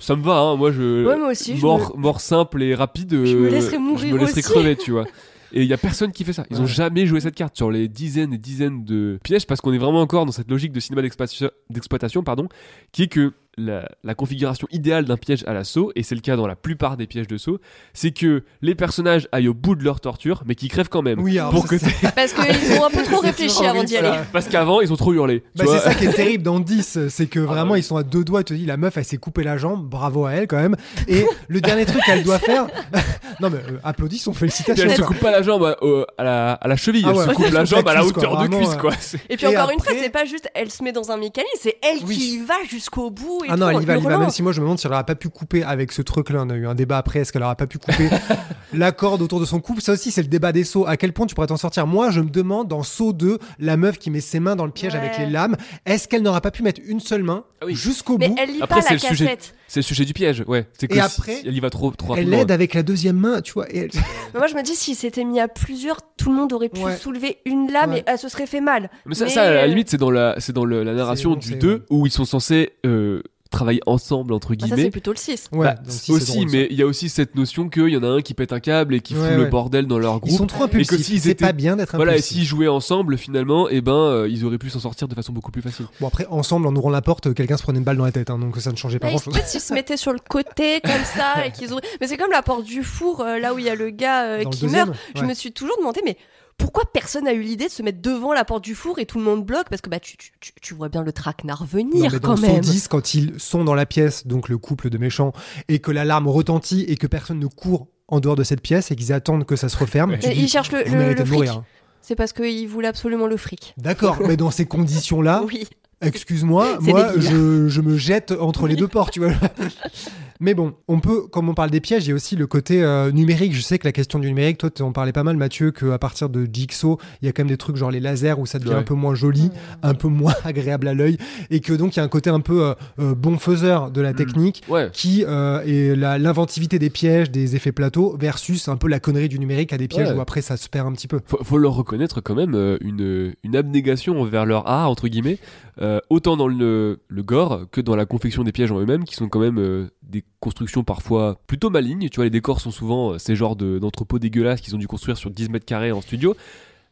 Ça me va, hein. Moi, je. Ouais, moi aussi, je Mort, mort simple et rapide. Je me euh, laisserais mourir Je me laisserais aussi. crever, tu vois. Et il y a personne qui fait ça. Ils ont Ouais. jamais joué cette carte sur les dizaines et dizaines de pièges parce qu'on est vraiment encore dans cette logique de cinéma d'exploitation, d'exploitation, pardon, qui est que la, la configuration idéale d'un piège à la saut, et c'est le cas dans la plupart des pièges de saut, c'est que les personnages aillent au bout de leur torture, mais qui crèvent quand même. Oui, alors pour ça, que c'est- Parce qu'ils ont un peu trop réfléchi avant d'y aller. Parce qu'avant, ils ont trop hurlé. Bah, c'est ça qui est terrible dans 10, c'est que vraiment bah oui. ils sont à deux doigts, tu te dis la meuf elle s'est coupé la jambe, bravo à elle quand même. Et le dernier truc qu'elle doit faire, non mais euh, applaudissons, félicitations. elle se coupe pas la jambe à, au- à la, à la cheville, Ah elle ouais, se coupe la jambe à la hauteur de vraiment, cuisse, quoi. Et puis encore une fois, c'est pas juste elle se met dans un mécanisme, c'est elle qui y va jusqu'au bout. Et Ah non, tout, elle y va, elle y va. Même si moi je me demande si elle aura pas pu couper avec ce truc-là. On a eu un débat après, est-ce qu'elle aura pas pu couper la corde autour de son cou? Ça aussi, c'est le débat des sauts. À quel point tu pourrais t'en sortir? Moi, je me demande dans saut 2, la meuf qui met ses mains dans le piège Ouais. avec les lames, est-ce qu'elle n'aura pas pu mettre une seule main Ah oui. jusqu'au Mais bout? elle lit Après, pas c'est la le sujet. cassette. C'est le sujet du piège, ouais. C'est que Et si- après, elle y va trop, trop Elle l'aide avec la deuxième main, tu vois. et elle- Mais moi, je me dis, s'il s'était mis à plusieurs, tout le monde aurait pu Ouais. soulever une lame Ouais. et elle se serait fait mal. Mais ça, Mais, ça, à la limite, c'est dans la, c'est dans le- la narration du c'est- 2 où ils sont censés euh, travailler ensemble entre ah, ça, c'est guillemets. plutôt le 6. Ouais, Bah, donc si, c'est aussi, drôle, mais il y a aussi cette notion qu'il y en a un qui pète un câble et qui Ouais, fout le ouais. bordel dans leur Ils groupe. sont trop Et que impulsifs. s'ils C'est étaient- pas bien d'être Voilà, et s'ils jouaient ensemble, finalement, et ben, euh, ils auraient pu s'en sortir de façon beaucoup plus facile. Bon après, ensemble, en ouvrant la porte, quelqu'un se prenait une balle dans la tête, hein, donc ça ne changeait pas Bah, ils- grand-chose. Peut-être s'ils se mettaient sur le côté comme ça et qu'ils ouvraient. Mais c'est comme la porte du four, euh, là où il y a le gars euh, le qui deuxième, meurt. Je me suis toujours demandé, mais pourquoi personne n'a eu l'idée de se mettre devant la porte du four et tout le monde bloque? Parce que bah, tu, tu, tu- vois bien le traquenard Non, venir mais quand dans même. Saut 10, quand ils sont dans la pièce, donc le couple de méchants, et que l'alarme retentit et que personne ne court en dehors de cette pièce et qu'ils attendent que ça se referme, Ouais. dis, ils cherchent le, le- le de fric. mourir. hein. C'est parce qu'ils voulaient absolument le fric. D'accord, mais dans ces conditions-là, Oui. excuse-moi, moi je, je me jette entre les deux portes, tu vois. Mais bon, on peut, comme on parle des pièges, il y a aussi le côté euh, numérique. Je sais que la question du numérique, toi, en parlais pas mal, Mathieu, qu'à partir de Jigsaw, il y a quand même des trucs genre les lasers où ça devient Ouais. un peu moins joli, un peu moins agréable à l'œil, et que donc il y a un côté un peu euh, euh, bon faiseur de la Mm. technique Ouais. qui euh, est l'inventivité des pièges, des effets plateaux, versus un peu la connerie du numérique à des pièges Ouais. où après ça se perd un petit peu. Faut, faut leur reconnaître quand même euh, une, une abnégation envers leur art, entre guillemets, euh, autant dans le, le gore que dans la confection des pièges en eux-mêmes, qui sont quand même euh, des constructions parfois plutôt malignes. Tu vois, les décors sont souvent euh, ces genres de- d'entrepôts dégueulasses qu'ils ont dû construire sur 10 mètres carrés en studio.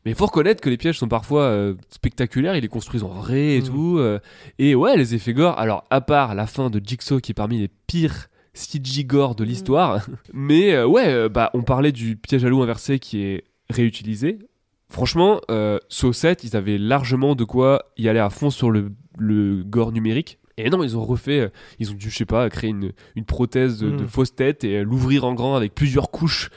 Mais il faut reconnaître que les pièges sont parfois euh, spectaculaires, ils les construisent en vrai et Mm. tout. euh, et ouais, les effets gore, alors à part la fin de Jigsaw qui est parmi les pires CG gore de l'histoire, mais euh, ouais, bah on parlait du piège à loup inversé qui est réutilisé. Franchement, Saw 7, ils avaient largement de quoi y aller à fond sur le, le gore numérique. Et non, ils ont refait, euh, ils ont dû, je sais pas, créer une, une prothèse de, de Mm. fausse tête et euh, l'ouvrir en grand avec plusieurs couches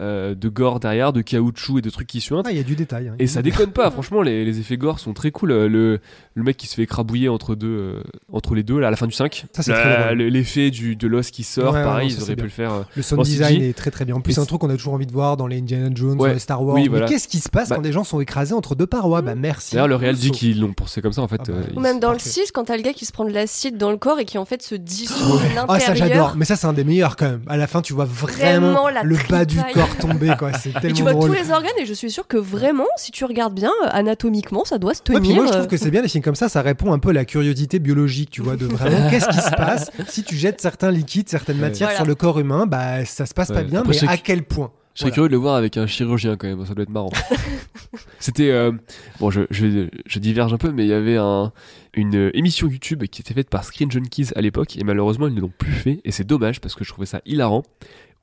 euh, de gore derrière, de caoutchouc et de trucs qui suintent. Ah, il y a du détail. hein. Et ça déconne pas, franchement, les, les effets gore sont très cool. Euh, Le, le mec qui se fait écrabouiller entre, deux, euh, entre les deux, là, à la fin du 5. Ça, c'est très L'effet du- de l'os qui sort, Ouais, pareil, non, ça, ils auraient pu le faire. Le sound design CG. est très très bien. En plus, c'est un truc qu'on a toujours envie de voir dans les Indiana Jones, Ouais. dans les Star Wars. Oui, Mais qu'est-ce qui se passe Bah- quand des gens sont écrasés entre deux parois? Bah merci. D'ailleurs, le réel dit qu'ils l'ont pensé comme ça, en fait. Ah bah, euh. Ou même dans le parfait. 6, quand t'as le gars qui se prend de l'acide dans le corps et qui en fait se dissout de l'intérieur. Ah ça j'adore, mais ça c'est un des meilleurs quand même. À la fin tu vois vraiment, le bas du corps tomber quoi, c'est Et tu vois drôle. tous les organes et je suis sûre que vraiment, si tu regardes bien, euh, anatomiquement, ça doit se Ouais, tenir. puis moi je euh. trouve que c'est bien les films comme ça, ça répond un peu à la curiosité biologique, tu vois, de vraiment qu'est-ce qui se passe si tu jettes certains liquides, certaines Ouais. matières Voilà. sur le corps humain, bah ça se passe pas Ouais. bien, Après, mais je sais à que- quel point? Je serais Voilà. curieux de le voir avec un chirurgien quand même, ça doit être marrant. C'était euh, bon, je, je, je diverge un peu, mais il y avait un, une émission YouTube qui était faite par Screen Junkies à l'époque, et malheureusement ils ne l'ont plus fait, et c'est dommage parce que je trouvais ça hilarant.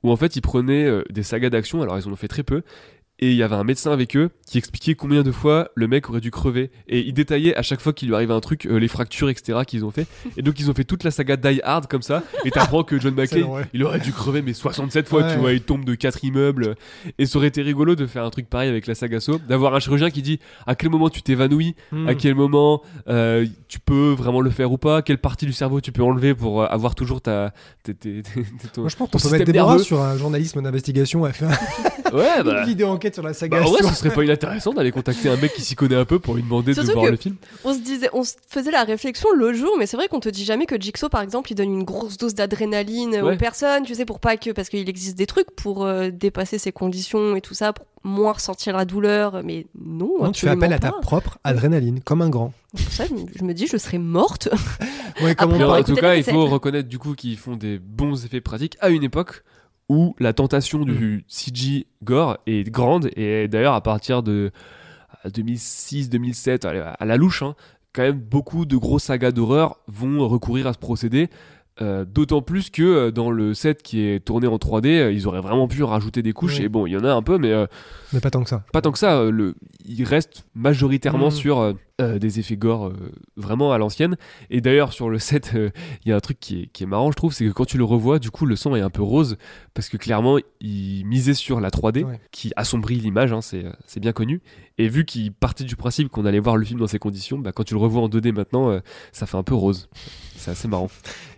Où en fait ils prenaient euh, des sagas d'action, alors ils en ont fait très peu, et il y avait un médecin avec eux qui expliquait combien de fois le mec aurait dû crever, et il détaillait à chaque fois qu'il lui arrivait un truc, euh, les fractures, etc. qu'ils ont fait, et donc ils ont fait toute la saga Die Hard comme ça, et t'apprends que John ouais. il aurait dû crever mais 67 fois, Ouais. tu vois, il tombe de 4 immeubles. Et ça aurait été rigolo de faire un truc pareil avec la saga So, d'avoir un chirurgien qui dit à quel moment tu t'évanouis, Hmm. à quel moment euh, tu peux vraiment le faire ou pas, quelle partie du cerveau tu peux enlever pour euh, avoir toujours ta, ton, Moi je pense qu'on peut mettre nerveux? sur un journalisme d'investigation, elle fait Ouais, bah, une vidéo enquête sur la saga. bah, en vrai, sur- ce serait pas inintéressant d'aller contacter un mec qui s'y connaît un peu pour lui demander Surtout de voir le film. On se disait, on se faisait la réflexion l'autre jour, mais c'est vrai qu'on te dit jamais que Jigsaw, par exemple, il donne une grosse dose d'adrénaline Ouais. aux personnes, tu sais, pour pas que, parce qu'il existe des trucs pour euh, dépasser ses conditions et tout ça, pour moins ressentir la douleur, mais non. Non, tu fais appel à ta propre adrénaline, comme un grand. Pour ça, je me- dis, je serais morte. Ouais, comme Après, on en tout cas, il faut reconnaître du coup qu'ils font des bons effets pratiques à une époque où la tentation du CG gore est grande et d'ailleurs à partir de 2006-2007 à la louche, hein, quand même beaucoup de grosses sagas d'horreur vont recourir à ce procédé. Euh, D'autant plus que euh, dans le set qui est tourné en 3D, euh, ils auraient vraiment pu rajouter des couches. Et bon, il y en a un peu, mais Mais pas tant que ça. pas tant que ça. le, il reste majoritairement Mhm. sur euh, des effets gore euh, vraiment à l'ancienne. Et d'ailleurs, sur le set, euh, il y a un truc qui est, qui est marrant, je trouve, c'est que quand tu le revois, du coup, le son est un peu rose parce que clairement, il misait sur la 3D Ouais. qui assombrit l'image, hein, c'est c'est bien connu. Et vu qu'il partait du principe qu'on allait voir le film dans ces conditions, bah, quand tu le revois en 2D maintenant, euh, ça fait un peu rose. C'est assez marrant.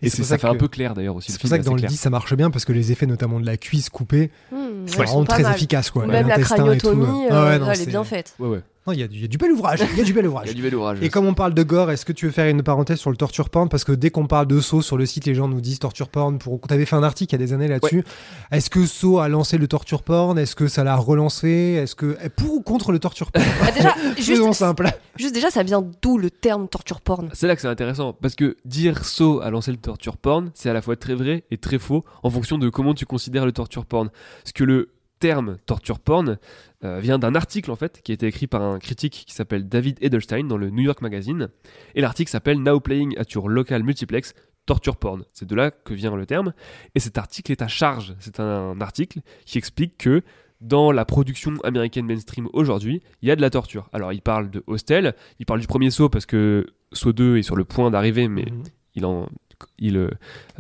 Et, c'est c'est pour ça, ça fait un peu clair d'ailleurs aussi. C'est pour ça que dans le clair. 10, ça marche bien parce que les effets, notamment de la cuisse coupée, ouais, vraiment sont pas très mal. efficace. Quoi. Même la et craniotomie, euh. euh, Ah ouais, non, elle est bien faite. Ouais, ouais. Non, Il y, a du- il y a du bel ouvrage. Il y a du bel Il y ouvrage. a du bel ouvrage. Et comme on parle de gore, est-ce que tu veux faire une parenthèse sur le torture porn? Parce que dès qu'on parle de Saw sur le site, les gens nous disent torture porn. Pour... Tu avais fait un article il y a des années là-dessus. Est-ce que Saw a lancé le torture porn? Est-ce que ça l'a relancé? Est-ce que eh, pour ou contre le torture porn? Bah, déjà, juste, simple. juste déjà, ça vient d'où le terme torture porn? C'est là que c'est intéressant parce que dire So a lancé le torture porn, c'est à la fois très vrai et très faux en fonction de comment tu considères le torture porn. Parce que le terme torture porn euh, vient d'un article en fait qui a été écrit par un critique qui s'appelle David Edelstein dans le New York Magazine et l'article s'appelle Now Playing at Your Local Multiplex Torture Porn. C'est de là que vient le terme et cet article est à charge. C'est un article qui explique que dans la production américaine mainstream aujourd'hui, il y a de la torture. Alors, il parle de Hostel, il parle du premier saut parce que Saut 2 est sur le point d'arriver, mais Mhm. il en. Il, euh,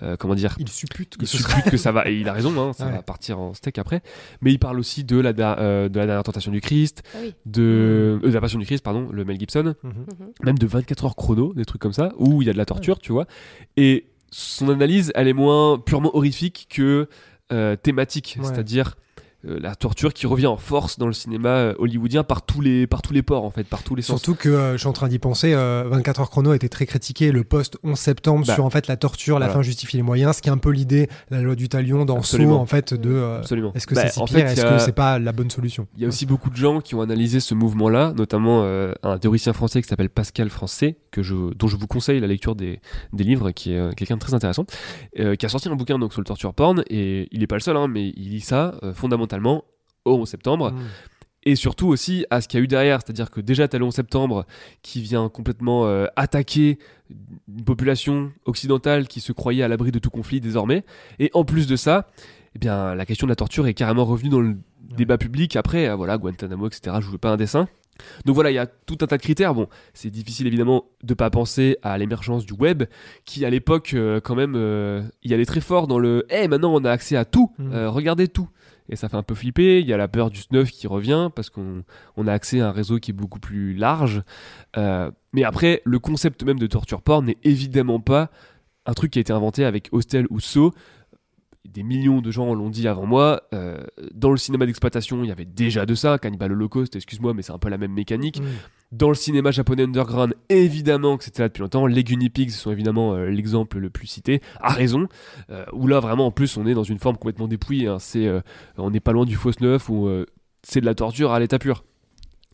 euh, comment dire Il suppute que il ce suppute que ça va et il a raison hein, ça Ouais. va partir en steak après mais il parle aussi de la, da- euh, de la dernière tentation du Christ Ah oui. de, euh, de la passion du Christ pardon le Mel Gibson Mhm. Mhm. même de 24 heures chrono des trucs comme ça où il y a de la torture tu vois et son analyse elle est moins purement horrifique que euh, thématique Ouais. c'est-à-dire euh, la torture qui revient en force dans le cinéma euh, hollywoodien par tous les par tous les ports en fait par tous les sens. Surtout que euh, je suis en train d'y penser, euh, 24 heures chrono a été très critiqué, le post 11 septembre Bah, sur en fait la torture, la fin justifie les moyens, ce qui est un peu l'idée, la loi du talion dans Absolument. en fait de absolument. est-ce que Bah, c'est si en fait, est-ce que c'est pas la bonne solution? Il y a aussi beaucoup de gens qui ont analysé ce mouvement-là, notamment euh, un théoricien français qui s'appelle Pascal Français, que je, dont je vous conseille la lecture des, des livres, qui est quelqu'un de très intéressant, qui a sorti un bouquin donc, sur le torture porn, et il n'est pas le seul, hein, mais il lit ça euh, fondamentalement au 11 septembre, Mm. et surtout aussi à ce qu'il y a eu derrière, c'est-à-dire que déjà t'as le 11 septembre qui vient complètement euh, attaquer une population occidentale qui se croyait à l'abri de tout conflit désormais, et en plus de ça, eh bien la question de la torture est carrément revenue dans le débat public après, euh, voilà Guantanamo, etc. Je vous fais pas un dessin. Donc voilà, il y a tout un tas de critères. Bon, c'est difficile évidemment de pas penser à l'émergence du web, qui à l'époque euh, quand même, euh, y allait très fort dans le. Eh, maintenant on a accès à tout. Euh, regardez tout. Et ça fait un peu flipper. Il y a la peur du snuff qui revient parce qu'on on a accès à un réseau qui est beaucoup plus large. Euh, mais après, le concept même de torture porn n'est évidemment pas un truc qui a été inventé avec Hostel ou So. Des millions de gens l'ont dit avant moi. Euh, dans le cinéma d'exploitation, il y avait déjà de ça. Cannibal Holocaust, excuse-moi, mais c'est un peu la même mécanique. Dans le cinéma japonais underground, évidemment que c'était là depuis longtemps. Les Guinea Pigs sont évidemment euh, l'exemple le plus cité, à raison. Euh, où là, vraiment, en plus, on est dans une forme complètement dépouillée. hein. C'est, euh, on n'est pas loin du fausse neuf où euh, c'est de la torture à l'état pur.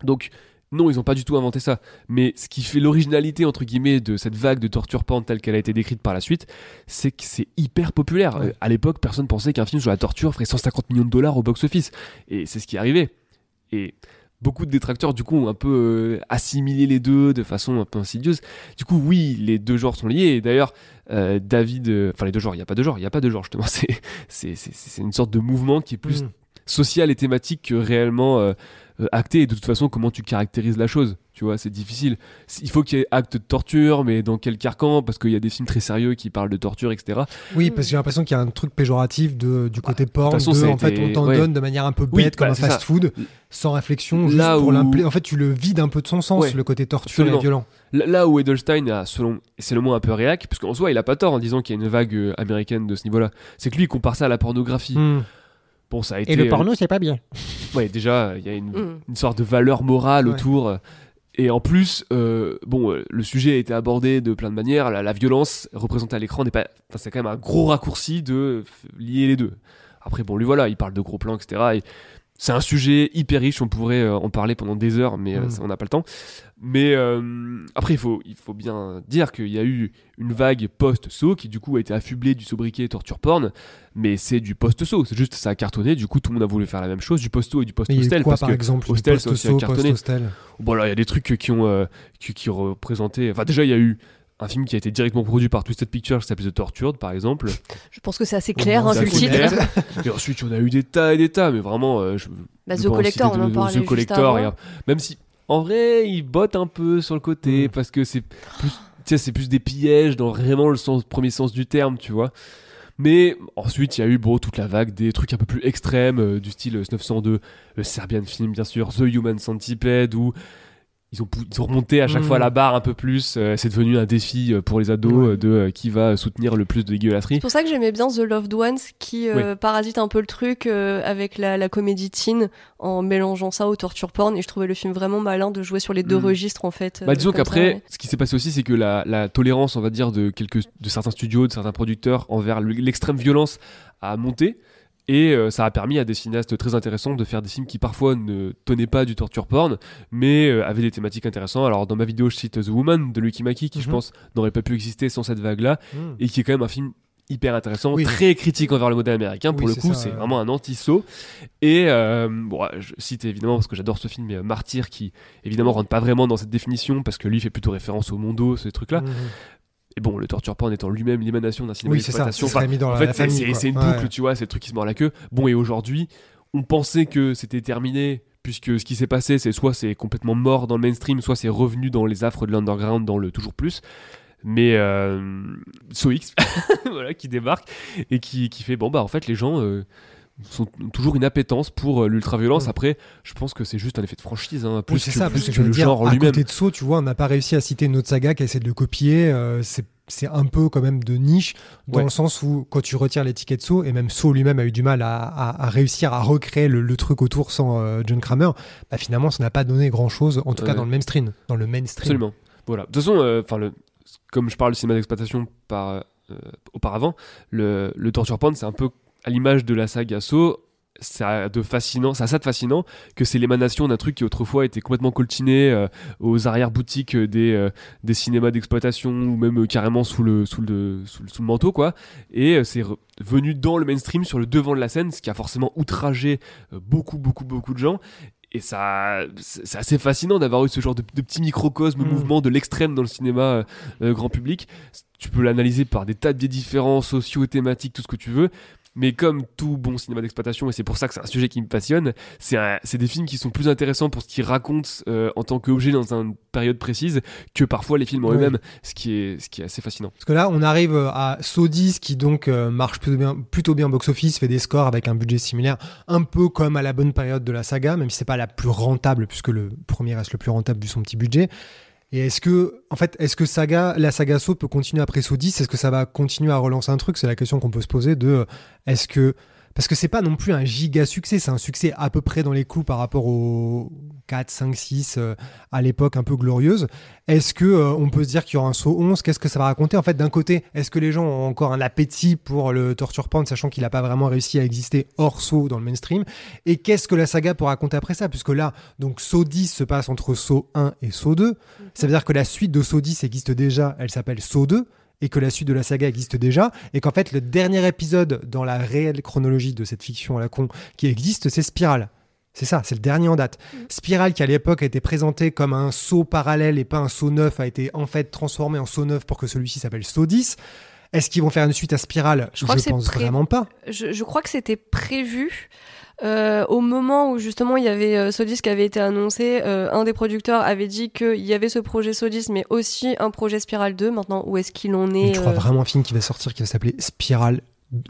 Donc, non, ils n'ont pas du tout inventé ça. Mais ce qui fait l'originalité, entre guillemets, de cette vague de torture porn telle qu'elle a été décrite par la suite, c'est que c'est hyper populaire. Ouais. À l'époque, personne pensait qu'un film sur la torture ferait 150 millions de dollars au box-office. Et c'est ce qui est arrivé. Et beaucoup de détracteurs, du coup, ont un peu euh, assimilé les deux de façon un peu insidieuse. Du coup, oui, les deux genres sont liés. D'ailleurs, euh, David. euh, Enfin, les deux genres, il n'y a pas de genre, il n'y a pas de genre, justement. C'est une sorte de mouvement qui est plus Mm. Social et thématique que réellement euh, euh, acté. Et de toute façon, comment tu caractérises la chose Tu vois, c'est difficile. Il faut qu'il y ait acte de torture, mais dans quel carcan Parce qu'il y a des films très sérieux qui parlent de torture, etc. Oui, parce que j'ai l'impression qu'il y a un truc péjoratif de, du côté porn, Bah, façon, de, en fait on t'en ouais. donne de manière un peu Oui, bête comme bah, un fast-food, sans réflexion, juste Là pour où- En fait, tu le vides un peu de son sens, Ouais. le côté torture Absolument. et violent. Là où Edelstein a, selon, c'est le mot un peu réac, parce qu'en soi, il a pas tort en disant qu'il y a une vague euh, américaine de ce niveau-là. C'est que lui, il compare ça à la pornographie. Mm. Bon, ça a été. Et le euh, porno, c'est pas bien. Ouais, déjà, il y a une, Mm. une sorte de valeur morale Ouais. autour. euh, Et en plus, euh, bon, le sujet a été abordé de plein de manières. La, la violence représentée à l'écran n'est pas. Enfin, c'est quand même un gros raccourci de lier les deux. Après, bon, lui voilà, il parle de gros plans, etc. Et c'est un sujet hyper riche, on pourrait euh, en parler pendant des heures, mais euh, Mm. ça, on n'a pas le temps. Mais euh, après, il faut, il faut bien dire qu'il y a eu une vague post-saut qui, du coup, a été affublée du sobriquet torture porn, mais c'est du post-saut. C'est juste, ça a cartonné, du coup, tout le monde a voulu faire la même chose, du post-saut et du a post-hostel. Parce par que exemple Hostel, a aussi Post-saut, cartonné. post-hostel? Bon, là, il y a des trucs qui ont euh, qui, qui représentaient. Enfin, déjà, il y a eu un film qui a été directement produit par Twisted Pictures qui s'appelle The Tortured, par exemple. Je pense que c'est assez clair, hein, vu le titre. clair. Et ensuite, on a eu des tas et des tas, mais vraiment. euh, je, Bah, je The Collector, on en parlait The juste Collector, avant. et, euh, même si, en vrai, il botte un peu sur le côté, Mm. parce que c'est plus, c'est plus des pièges dans vraiment le sens, premier sens du terme, tu vois. Mais ensuite, il y a eu bon, toute la vague des trucs un peu plus extrêmes, euh, du style 902, le Serbian film, bien sûr, The Human Centipede, où ils ont, pou- ils ont remonté à chaque Mm. fois la barre un peu plus. euh, c'est devenu un défi euh, pour les ados Ouais. euh, de euh, qui va soutenir le plus de dégueulasserie. C'est pour ça que j'aimais bien The Loved Ones qui euh, parasite un peu le truc avec la, la comédie teen en mélangeant ça au torture porn et je trouvais le film vraiment malin de jouer sur les deux Mm. registres en fait. Bah, disons qu'après, ouais. ce qui s'est passé aussi, c'est que la, la tolérance, on va dire, de, quelques, de certains studios, de certains producteurs envers l'extrême violence a monté. Et euh, ça a permis à des cinéastes très intéressants de faire des films qui parfois ne tenaient pas du torture porn, mais euh, avaient des thématiques intéressantes. Alors dans ma vidéo, je cite The Woman de Lucky Mackie, qui je Mhm. pense n'aurait pas pu exister sans cette vague-là, Mm. et qui est quand même un film hyper intéressant, Oui. très critique envers le modèle américain. Pour le coup, c'est vraiment un anti-saut. Et euh, bon, je cite évidemment parce que j'adore ce film, mais euh, Martyr, qui évidemment rentre pas vraiment dans cette définition parce que lui fait plutôt référence au Mondo, ces trucs-là. Mhm. Et bon, le torture porn étant lui-même l'émanation d'un cinéma Oui, c'est ça. d'exploitation. Enfin, en la, fait, c'est- une Ouais. boucle, tu vois, c'est le truc qui se mord la queue. Bon, et aujourd'hui, on pensait que c'était terminé, puisque ce qui s'est passé, c'est soit c'est complètement mort dans le mainstream, soit c'est revenu dans les affres de l'underground, dans le toujours plus. Mais euh, SoX, voilà, qui débarque et qui, qui fait bon, bah en fait, les gens. euh, sont ont toujours une appétence pour euh, l'ultra-violence. Ouais. Après, je pense que c'est juste un effet de franchise, hein, plus Oui, c'est que, ça, plus parce que, le dire, genre en à lui-même. côté de Saw, tu vois, on n'a pas réussi à citer une autre saga qui essaie de le copier. euh, c'est c'est un peu quand même de niche dans Ouais. le sens où quand tu retires l'étiquette Saw et même Saw lui-même a eu du mal à, à- à réussir à recréer le, le truc autour sans euh, John Kramer bah finalement ça n'a pas donné grand chose en tout cas dans le mainstream dans le mainstream Absolument. Voilà. De toute façon, euh, enfin, le, comme je parle de cinéma d'exploitation par, euh, auparavant, le, le torture porn, c'est un peu à l'image de la saga Saw. Ça a de fascinant, ça a ça de fascinant que c'est l'émanation d'un truc qui autrefois était complètement coltiné euh, aux arrière-boutiques des, euh, des cinémas d'exploitation ou même euh, carrément sous le, sous, le, sous, le, sous le manteau quoi. Et c'est venu dans le mainstream sur le devant de la scène, ce qui a forcément outragé beaucoup beaucoup beaucoup de gens. Et ça, c'est assez fascinant d'avoir eu ce genre de, de petit microcosme Mm. mouvement de l'extrême dans le cinéma grand public. Tu peux l'analyser par des tas de biais différents, sociaux, thématiques, tout ce que tu veux. Mais comme tout bon cinéma d'exploitation, et c'est pour ça que c'est un sujet qui me passionne, c'est des films qui sont plus intéressants pour ce qu'ils racontent euh, en tant qu'objet dans une période précise que parfois les films en Oui. eux-mêmes, ce, qui est- ce qui est assez fascinant. Parce que là, on arrive à Saw 10 qui donc euh, marche plutôt bien, plutôt bien box-office, fait des scores avec un budget similaire, un peu comme à la bonne période de la saga, même si c'est pas la plus rentable, puisque le premier reste le plus rentable vu son petit budget. Et est-ce que, en fait, est-ce que saga, la saga Saw peut continuer après Saw 10 Est-ce que ça va continuer à relancer un truc? C'est la question qu'on peut se poser de euh, est-ce que parce que c'est pas non plus un giga succès, c'est un succès à peu près dans les clous par rapport aux 4, 5, 6 euh, à l'époque un peu glorieuse. Est-ce que euh, on peut se dire qu'il y aura un saut 11 Qu'est-ce que ça va raconter? En fait, d'un côté, est-ce que les gens ont encore un appétit pour le torture porn, sachant qu'il n'a pas vraiment réussi à exister hors saut dans le mainstream? Et qu'est-ce que la saga peut raconter après ça? Puisque là, donc saut 10 se passe entre saut 1 et saut 2. Ça veut dire que la suite de saut 10 existe déjà, elle s'appelle saut 2 et que la suite de la saga existe déjà, et qu'en fait le dernier épisode dans la réelle chronologie de cette fiction à la con qui existe, c'est Spiral. C'est ça, c'est le dernier en date. Spiral, qui à l'époque a été présenté comme un saut parallèle et pas un saut neuf, a été en fait transformé en saut neuf pour que celui-ci s'appelle saut 10. Est-ce qu'ils vont faire une suite à Spiral? Je c'est pense pré- vraiment pas. Je, je crois que c'était prévu. Euh, au moment où justement il y avait euh, Sodis qui avait été annoncé, euh, un des producteurs avait dit qu'il y avait ce projet Sodis, mais aussi un projet Spiral 2. Maintenant, où est-ce qu'il en Mais est tu crois vraiment un film qui va sortir qui va s'appeler Spiral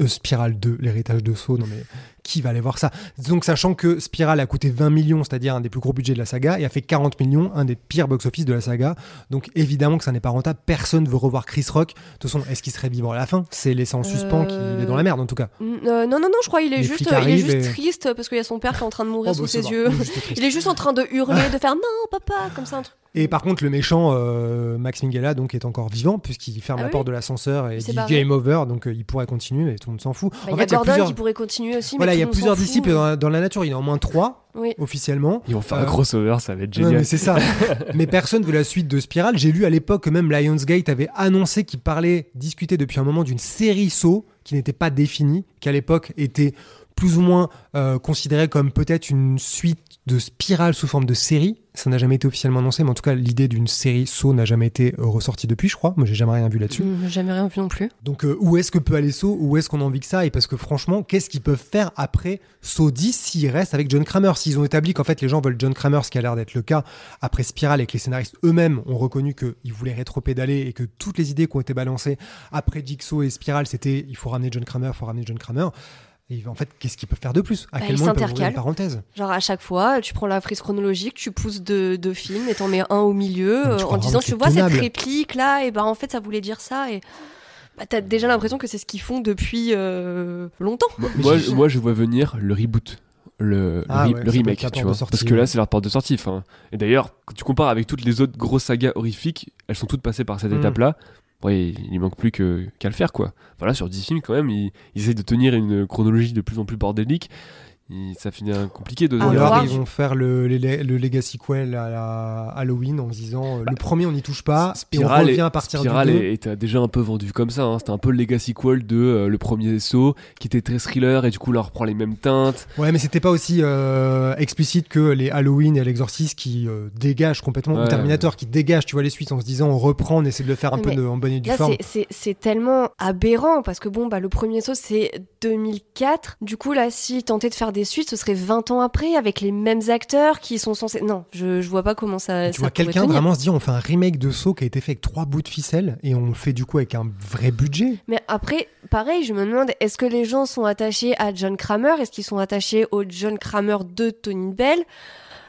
Spiral 2, l'héritage de non mais qui va aller voir ça Donc sachant que Spiral a coûté 20 millions, c'est-à-dire un des plus gros budgets de la saga, et a fait 40 millions, un des pires box-office de la saga. Donc évidemment que ça n'est pas rentable, personne veut revoir Chris Rock. De toute façon, est-ce qu'il serait vivant à la fin? C'est laissé en suspens Euh, qu'il est dans la merde en tout cas. n- euh, non, non, non, je crois qu'il est juste, il est juste et- triste parce qu'il y a son père qui est en train de mourir Oh, sous bah, ses va. yeux. Il est juste en train de hurler, de faire non, papa, comme ça un truc. Et par contre, le méchant euh, Max Minghella donc est encore vivant puisqu'il ferme Ah la oui porte de l'ascenseur et Il dit barré. game over, donc euh, il pourrait continuer, mais tout le monde s'en fout. Bah, en y a fait, il y a Gordon plusieurs- qui pourrait continuer aussi, Voilà, voilà, il y a plusieurs disciples dans la, dans la nature. Il y en a au moins trois Oui. officiellement. Ils vont faire Euh, un crossover, ça va être génial. mais c'est ça. mais personne veut la suite de Spiral. J'ai lu à l'époque que même Lionsgate avait annoncé qu'il parlait, discutait depuis un moment d'une série Saw qui n'était pas définie, qui à l'époque était plus ou moins euh, considérée comme peut-être une suite de Spiral sous forme de série. Ça n'a jamais été officiellement annoncé, mais en tout cas, l'idée d'une série Saw n'a jamais été ressortie depuis, je crois. Moi, j'ai jamais rien vu là-dessus. Hum, Jamais rien vu non plus. Donc euh, où est-ce que peut aller Saw? Où est-ce qu'on a envie que ça? Aille Parce que franchement, qu'est-ce qu'ils peuvent faire après Saw 10 s'ils restent avec John Kramer? S'ils ont établi qu'en fait les gens veulent John Kramer, ce qui a l'air d'être le cas après Spiral et que les scénaristes eux-mêmes ont reconnu qu'ils voulaient rétropédaler et que toutes les idées qui ont été balancées après Jigsaw et Spiral, c'était il faut ramener John Kramer, il faut ramener John Kramer. Et en fait, qu'est-ce qu'ils peuvent faire de plus? À Bah, quel ils moment ils peuvent ouvrir s'intercalent. une parenthèse? Genre à chaque fois, tu prends la frise chronologique, tu pousses deux, deux films et t'en mets un au milieu euh, en disant tu vois cette réplique là et bah en fait ça voulait dire ça et bah, t'as déjà l'impression que c'est ce qu'ils font depuis euh, longtemps. Moi, moi, je- moi, je vois venir le reboot. Le, le Ah re- ouais, le ça peut remake, tu vois. sortie, Parce que ouais. là, c'est leur porte de sortie. Enfin, et d'ailleurs, quand tu compares avec toutes les autres grosses sagas horrifiques, elles sont toutes passées par cette Mm. étape-là. Ouais, il manque plus qu'à le faire, quoi. Voilà, sur 10 films, quand même, ils, ils essayent de tenir une chronologie de plus en plus bordélique. Et ça finit compliqué de. Ah, Ou alors ils vont faire le, le, le Legacy Quell à la Halloween en se disant euh, le premier on n'y touche pas et on Spiral revient est- à partir Spiral du 2. est- était déjà un peu vendu comme ça. hein. C'était un peu le legacy qual de euh, le premier saut qui était très thriller et du coup là on reprend les mêmes teintes. Ouais, mais c'était pas aussi euh, explicite que les Halloween et l'Exorcist qui euh, dégagent complètement, ou Ouais. Terminator qui dégage, tu vois, les suites en se disant on reprend, on essaie de le faire un peu de, en bonne et due forme. c'est tellement aberrant parce que bon bah le premier saut c'est 2004. Du coup là si tenter de faire des suites ce serait 20 ans après avec les mêmes acteurs qui sont censés... Non, je, je vois pas comment ça... Tu ça vois quelqu'un vraiment se dire on fait un remake de Saw qui a été fait avec trois bouts de ficelle et on le fait du coup avec un vrai budget. Mais après, pareil, je me demande, est-ce que les gens sont attachés à John Kramer? Est-ce qu'ils sont attachés au John Kramer de Tony Bell?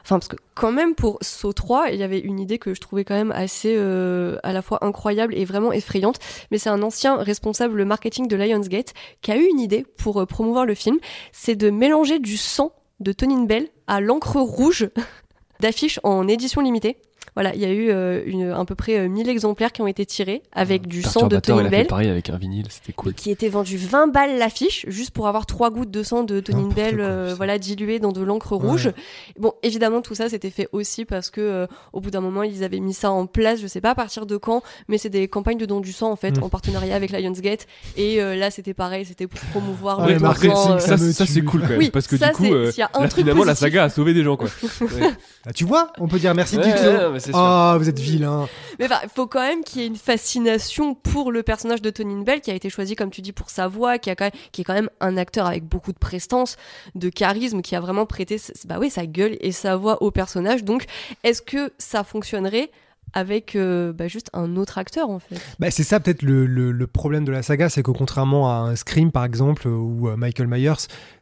Enfin, parce que quand même, pour Saw 3, il y avait une idée que je trouvais quand même assez euh, à la fois incroyable et vraiment effrayante. Mais c'est un ancien responsable marketing de Lionsgate qui a eu une idée pour euh, promouvoir le film. C'est de mélanger du sang de Tony Bell à l'encre rouge d'affiches en édition limitée. Voilà, il y a eu euh, une, à peu près euh, 1000 exemplaires qui ont été tirés avec du sang de Tony a fait Bell pareil avec un vinyle, c'était cool. qui était vendu 20 balles l'affiche juste pour avoir trois gouttes de sang de Tony Bell quoi, euh, voilà dilué dans de l'encre rouge. Bon, évidemment tout ça c'était fait aussi parce que euh, au bout d'un moment ils avaient mis ça en place, je sais pas à partir de quand, mais c'est des campagnes de don du sang en fait Mm. en partenariat avec Lionsgate et euh, là c'était pareil, c'était pour promouvoir Ouais, le don sang, euh, ça, ça, c'est cool quand même. Oui, parce que ça, du coup, euh, y a un là, truc finalement, la positif. saga a sauvé des gens, quoi. Ouais. Ah, tu vois, on peut dire merci Ouais, Jigsaw. C'est sûr. Ah, vous êtes vilain. Mais enfin, il faut quand même qu'il y ait une fascination pour le personnage de Tony Bell qui a été choisi, comme tu dis, pour sa voix, qui, a quand même, qui est quand même un acteur avec beaucoup de prestance, de charisme, qui a vraiment prêté bah oui, sa gueule et sa voix au personnage. Donc, est-ce que ça fonctionnerait avec euh, bah, juste un autre acteur en fait Bah, c'est ça peut-être le, le- le problème de la saga, c'est que contrairement à un Scream par exemple ou euh, Michael Myers,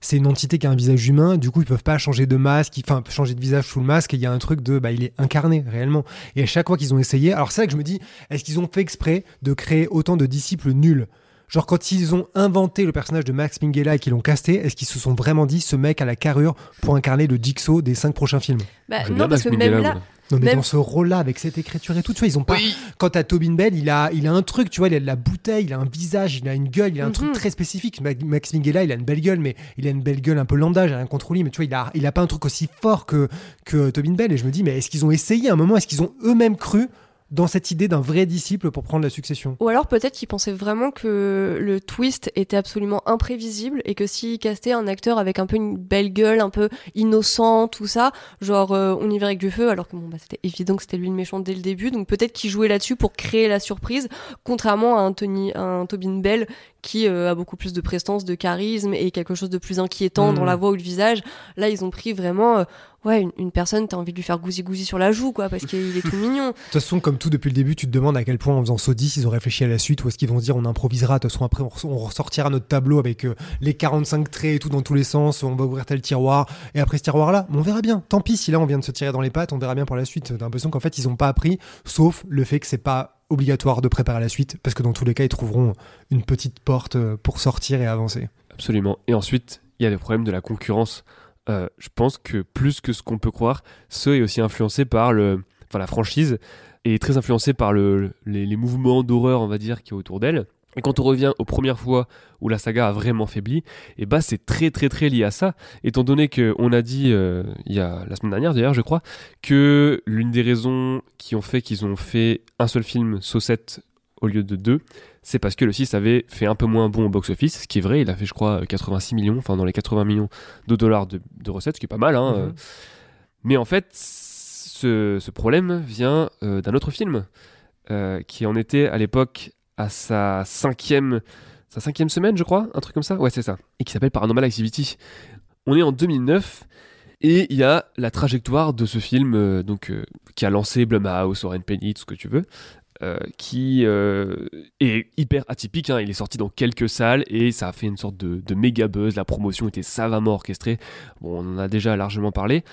c'est une entité qui a un visage humain. Du coup, ils peuvent pas changer de masque, ils- enfin changer de visage sous le masque. Et il y a un truc de, bah, il est incarné réellement. Et à chaque fois qu'ils ont essayé, alors c'est là que je me dis, est-ce qu'ils ont fait exprès de créer autant de disciples nuls? Genre quand ils ont inventé le personnage de Max Minghella et qu'ils l'ont casté, est-ce qu'ils se sont vraiment dit ce mec a la carrure pour incarner le Jigsaw des cinq prochains films? Bah, Non, parce que même là. Non mais Même- dans ce rôle-là, avec cette écriture et tout, tu vois, ils ont pas. Quand t'as Tobin Bell, il a, il a un truc, tu vois, il a de la bouteille, il a un visage, il a une gueule, il a un Mhm. truc très spécifique. Ma- Max Minghella, il a une belle gueule, mais il a une belle gueule un peu lambda, j'ai rien contre lui, mais tu vois, il a, il a pas un truc aussi fort que, que Tobin Bell. Et je me dis, mais est-ce qu'ils ont essayé à un moment, est-ce qu'ils ont eux-mêmes cru dans cette idée d'un vrai disciple pour prendre la succession Ou alors peut-être qu'ils pensaient vraiment que le twist était absolument imprévisible et que s'ils castaient un acteur avec un peu une belle gueule, un peu innocent, tout ça, genre euh, on y verrait que du feu, alors que bon, bah, c'était évident que c'était lui le méchant dès le début, donc peut-être qu'ils jouaient là-dessus pour créer la surprise, contrairement à un, Tony, à un Tobin Bell qui euh, a beaucoup plus de prestance, de charisme et quelque chose de plus inquiétant Mhm. dans la voix ou le visage. Là, ils ont pris vraiment, euh, ouais, une, une personne, t'as envie de lui faire gousi-gousi sur la joue, quoi, parce qu'il est tout mignon. De toute façon, comme tout depuis le début, tu te demandes à quel point en faisant saut 10, ils ont réfléchi à la suite ou est-ce qu'ils vont se dire on improvisera, de toute façon après on, res- on ressortira notre tableau avec euh, les 45 traits et tout dans tous les sens, on va ouvrir tel tiroir et après ce tiroir là, on verra bien. Tant pis si là on vient de se tirer dans les pattes, on verra bien pour la suite. T'as l'impression qu'en fait ils ont pas appris, sauf le fait que c'est pas obligatoire de préparer la suite parce que dans tous les cas ils trouveront une petite porte euh, pour sortir et avancer. Absolument. Et ensuite, il y a le problème de la concurrence. Euh, je pense que plus que ce qu'on peut croire, ce est aussi influencé par le, enfin, la franchise et très influencé par le, les, mouvements d'horreur, on va dire, qui est autour d'elle. Et quand on revient aux premières fois où la saga a vraiment faibli, et bah c'est très très très lié à ça, étant donné que on a dit euh, il y a la semaine dernière d'ailleurs je crois que l'une des raisons qui ont fait qu'ils ont fait un seul film Saucette au lieu de deux, c'est parce que le 6 avait fait un peu moins bon au box-office, ce qui est vrai, il a fait je crois 86 millions, enfin dans les 80 millions de dollars de, de recettes, ce qui est pas mal. Hein, Mhm. euh. Mais en fait, ce, ce problème vient euh, d'un autre film euh, qui en était à l'époque à sa cinquième, sa cinquième semaine, je crois, un truc comme ça. Ouais, c'est ça. Et qui s'appelle Paranormal Activity. On est en 2009 et il y a la trajectoire de ce film, euh, donc euh, qui a lancé Blumhouse, Oren Penny, tout ce que tu veux. Euh, qui euh, est hyper atypique. hein. Il est sorti dans quelques salles et ça a fait une sorte de, méga buzz. La promotion était savamment orchestrée. On en a déjà largement parlé.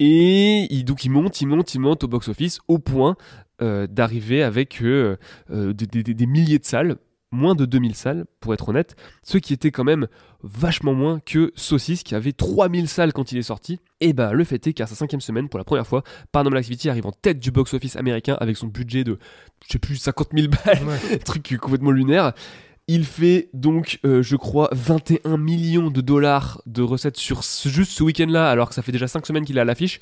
Et il, donc il monte, il monte, il monte au box-office au point euh, d'arriver avec des milliers de salles, moins de 2000 salles pour être honnête, ce qui était quand même vachement moins que Saucisse qui avait 3000 salles quand il est sorti. Et bah le fait est qu'à sa cinquième semaine, pour la première fois, Paranormal Activity arrive en tête du box-office américain avec son budget de, je sais plus, 50 000 balles, Ouais. truc complètement lunaire. Il fait donc, euh, je crois, 21 millions de dollars de recettes sur ce- juste ce week-end-là, alors que ça fait déjà 5 semaines qu'il est à l'affiche.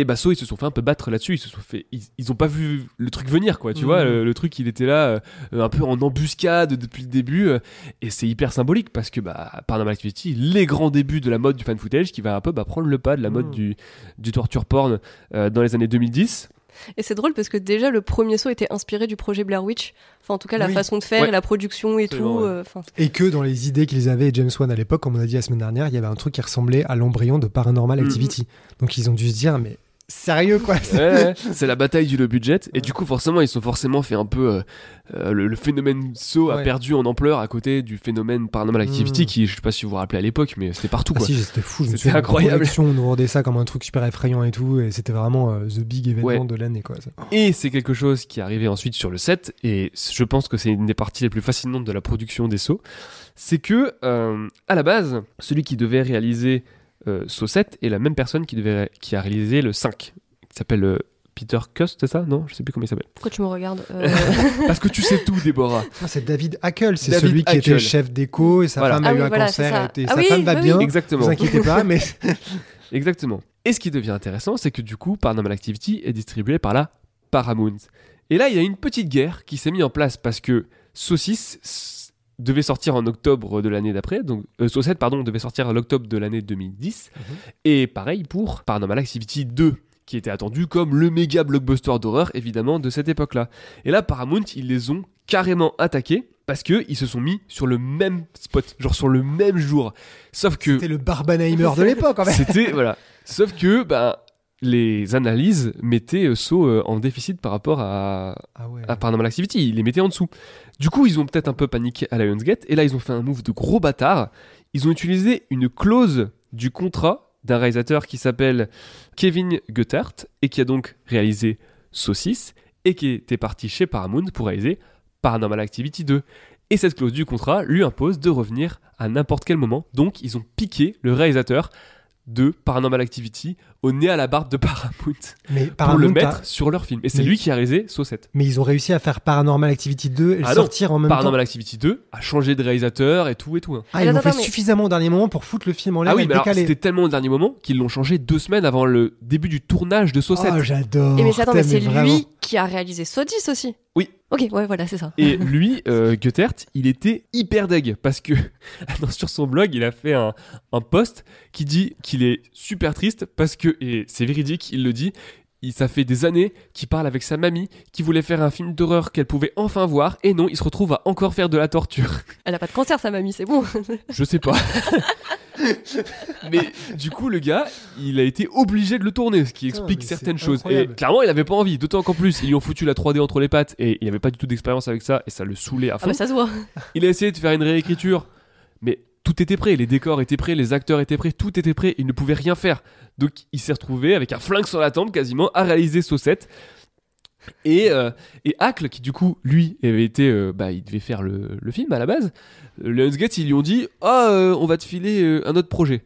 Et bah, So, ils se sont fait un peu battre là-dessus. Ils se sont fait, ils, ils ont pas vu le truc venir, quoi. Tu Mhm. vois, le, le truc, il était là, euh, un peu en embuscade depuis le début. euh, et c'est hyper symbolique parce que, bah, Paranormal Activity, les grands débuts de la mode du fan footage qui va un peu bah, prendre le pas de la mode Mhm. du, du torture porn euh, dans les années 2010. Et c'est drôle parce que déjà le premier saut était inspiré du projet Blair Witch. Enfin, en tout cas, la Oui. façon de faire Ouais. la production et Absolument, tout. ouais. euh, Et que dans les idées qu'ils avaient James Wan à l'époque, comme on a dit la semaine dernière, il y avait un truc qui ressemblait à l'embryon de Paranormal Mhm. Activity. Donc ils ont dû se dire, mais sérieux quoi Ouais, c'est la bataille du low budget. Et du coup, forcément, ils sont forcément fait un peu. euh, euh, le, le phénomène saut a Ouais. perdu en ampleur à côté du phénomène Paranormal Activity, Mm. qui, je sais pas si vous vous rappelez à l'époque, mais c'était partout. Ah Quoi. si, c'était fou. je me C'était incroyable. on nous vendait ça comme un truc super effrayant et tout, et c'était vraiment euh, the big événement de l'année quoi. ça. Et c'est quelque chose qui est arrivé ensuite sur le set, et je pense que c'est une des parties les plus fascinantes de la production des sauts. C'est que, euh, à la base, celui qui devait réaliser euh, Saut 7 est la même personne qui, devait, ré- qui a réalisé le 5, qui s'appelle euh, Peter Cust, c'est ça? Non Je sais plus comment il s'appelle. pourquoi tu me regardes Euh, Parce que tu sais tout, Déborah. Ah, c'est David Hackel, c'est celui qui était chef d'éco et sa Voilà. femme Ah a eu oui, un voilà, cancer et Ah sa oui, femme va bah bien. oui. Exactement. Vous inquiétez pas, mais Exactement. Et ce qui devient intéressant, c'est que du coup, Paranormal Activity est distribué par la Paramount. Et là, il y a une petite guerre qui s'est mise en place parce que Saucisse devait sortir en octobre de l'année d'après, donc euh, Saucette, pardon, devait sortir en octobre de l'année 2010. Et pareil pour Paranormal Activity 2, qui était attendu comme le méga blockbuster d'horreur, évidemment, de cette époque-là. Et là, Paramount, ils les ont carrément attaqués parce que ils se sont mis sur le même spot, genre sur le même jour. Sauf que c'était le Barbenheimer de l'époque en fait. c'était voilà. Sauf que bah les analyses mettaient euh, Saw euh, en déficit par rapport à, Ah ouais. à Paranormal Activity, ils les mettaient en dessous. Du coup, ils ont peut-être un peu paniqué à Lionsgate et là ils ont fait un move de gros bâtard. Ils ont utilisé une clause du contrat d'un réalisateur qui s'appelle Kevin Goethert et qui a donc réalisé Saucisse et qui était parti chez Paramount pour réaliser Paranormal Activity 2. Et cette clause du contrat lui impose de revenir à n'importe quel moment. Donc ils ont piqué le réalisateur de Paranormal Activity au nez à la barbe de Paramount Mais pour Paramount le mettre sur leur film. Et c'est lui qui a réalisé Saw 7. Mais ils ont réussi à faire Paranormal Activity 2 et le Ah non, sortir en même Paranormal temps. Activity 2 a changé de réalisateur et tout et tout. hein. Ah, ils l'ont fait mais- suffisamment au dernier moment pour foutre le film en l'air Ah oui, et mais décaler. c'était tellement au dernier moment qu'ils l'ont changé deux semaines avant le début du tournage de Saw 7. Oh, j'adore. Et mais c'est- attends, mais Putain, c'est vraiment. lui qui a réalisé Saw 10 aussi. Oui. Ok, ouais, voilà, c'est ça. Et lui, euh, Goethert, il était hyper deg parce que non, sur son blog, il a fait un, un post qui dit qu'il est super triste parce que, et c'est véridique, il le dit, il, ça fait des années qu'il parle avec sa mamie qui voulait faire un film d'horreur qu'elle pouvait enfin voir et non, il se retrouve à encore faire de la torture. Elle a pas de cancer, sa mamie, c'est bon. Je sais pas. Mais du coup, le gars, il a été obligé de le tourner, ce qui Putain, explique certaines choses. incroyable. Et clairement, il avait pas envie, d'autant qu'en plus, ils lui ont foutu la 3D entre les pattes et il avait pas du tout d'expérience avec ça et ça le saoulait à Ah fond. bah ça se voit. Il a essayé de faire une réécriture, mais tout était prêt, les décors étaient prêts, les acteurs étaient prêts, tout était prêt, il ne pouvait rien faire. Donc il s'est retrouvé avec un flingue sur la tempe quasiment à réaliser Saucette. Et, euh, et Hackle, qui du coup, lui, avait été. euh, bah, il devait faire le, le film à la base. Euh, Lionsgate, ils lui ont dit Ah, euh, on va te filer un autre projet.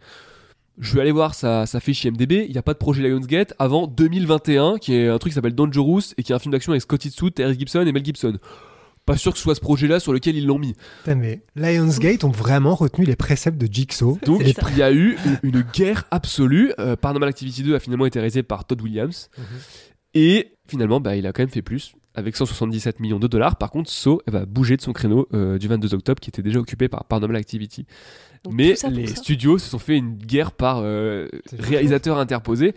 Je vais aller voir sa, sa fiche IMDb. Il n'y a pas de projet Lionsgate avant 2021, qui est un truc qui s'appelle Dangerous et qui est un film d'action avec Scott Eastwood, Terry Gibson et Mel Gibson. Pas sûr que ce soit ce projet-là sur lequel ils l'ont mis. Putain, mais Lionsgate ont vraiment retenu les préceptes de Jigsaw. Donc il y a eu une, une guerre absolue. Euh, Paranormal Activity 2 a finalement été réalisé par Todd Williams. Mhm. Et finalement, bah, il a quand même fait plus. Avec 177 millions de dollars. Par contre, Saw elle va bouger de son créneau euh, du 22 octobre qui était déjà occupé par Paranormal Activity. Donc, Mais les studios se sont fait une guerre par euh, réalisateurs interposés.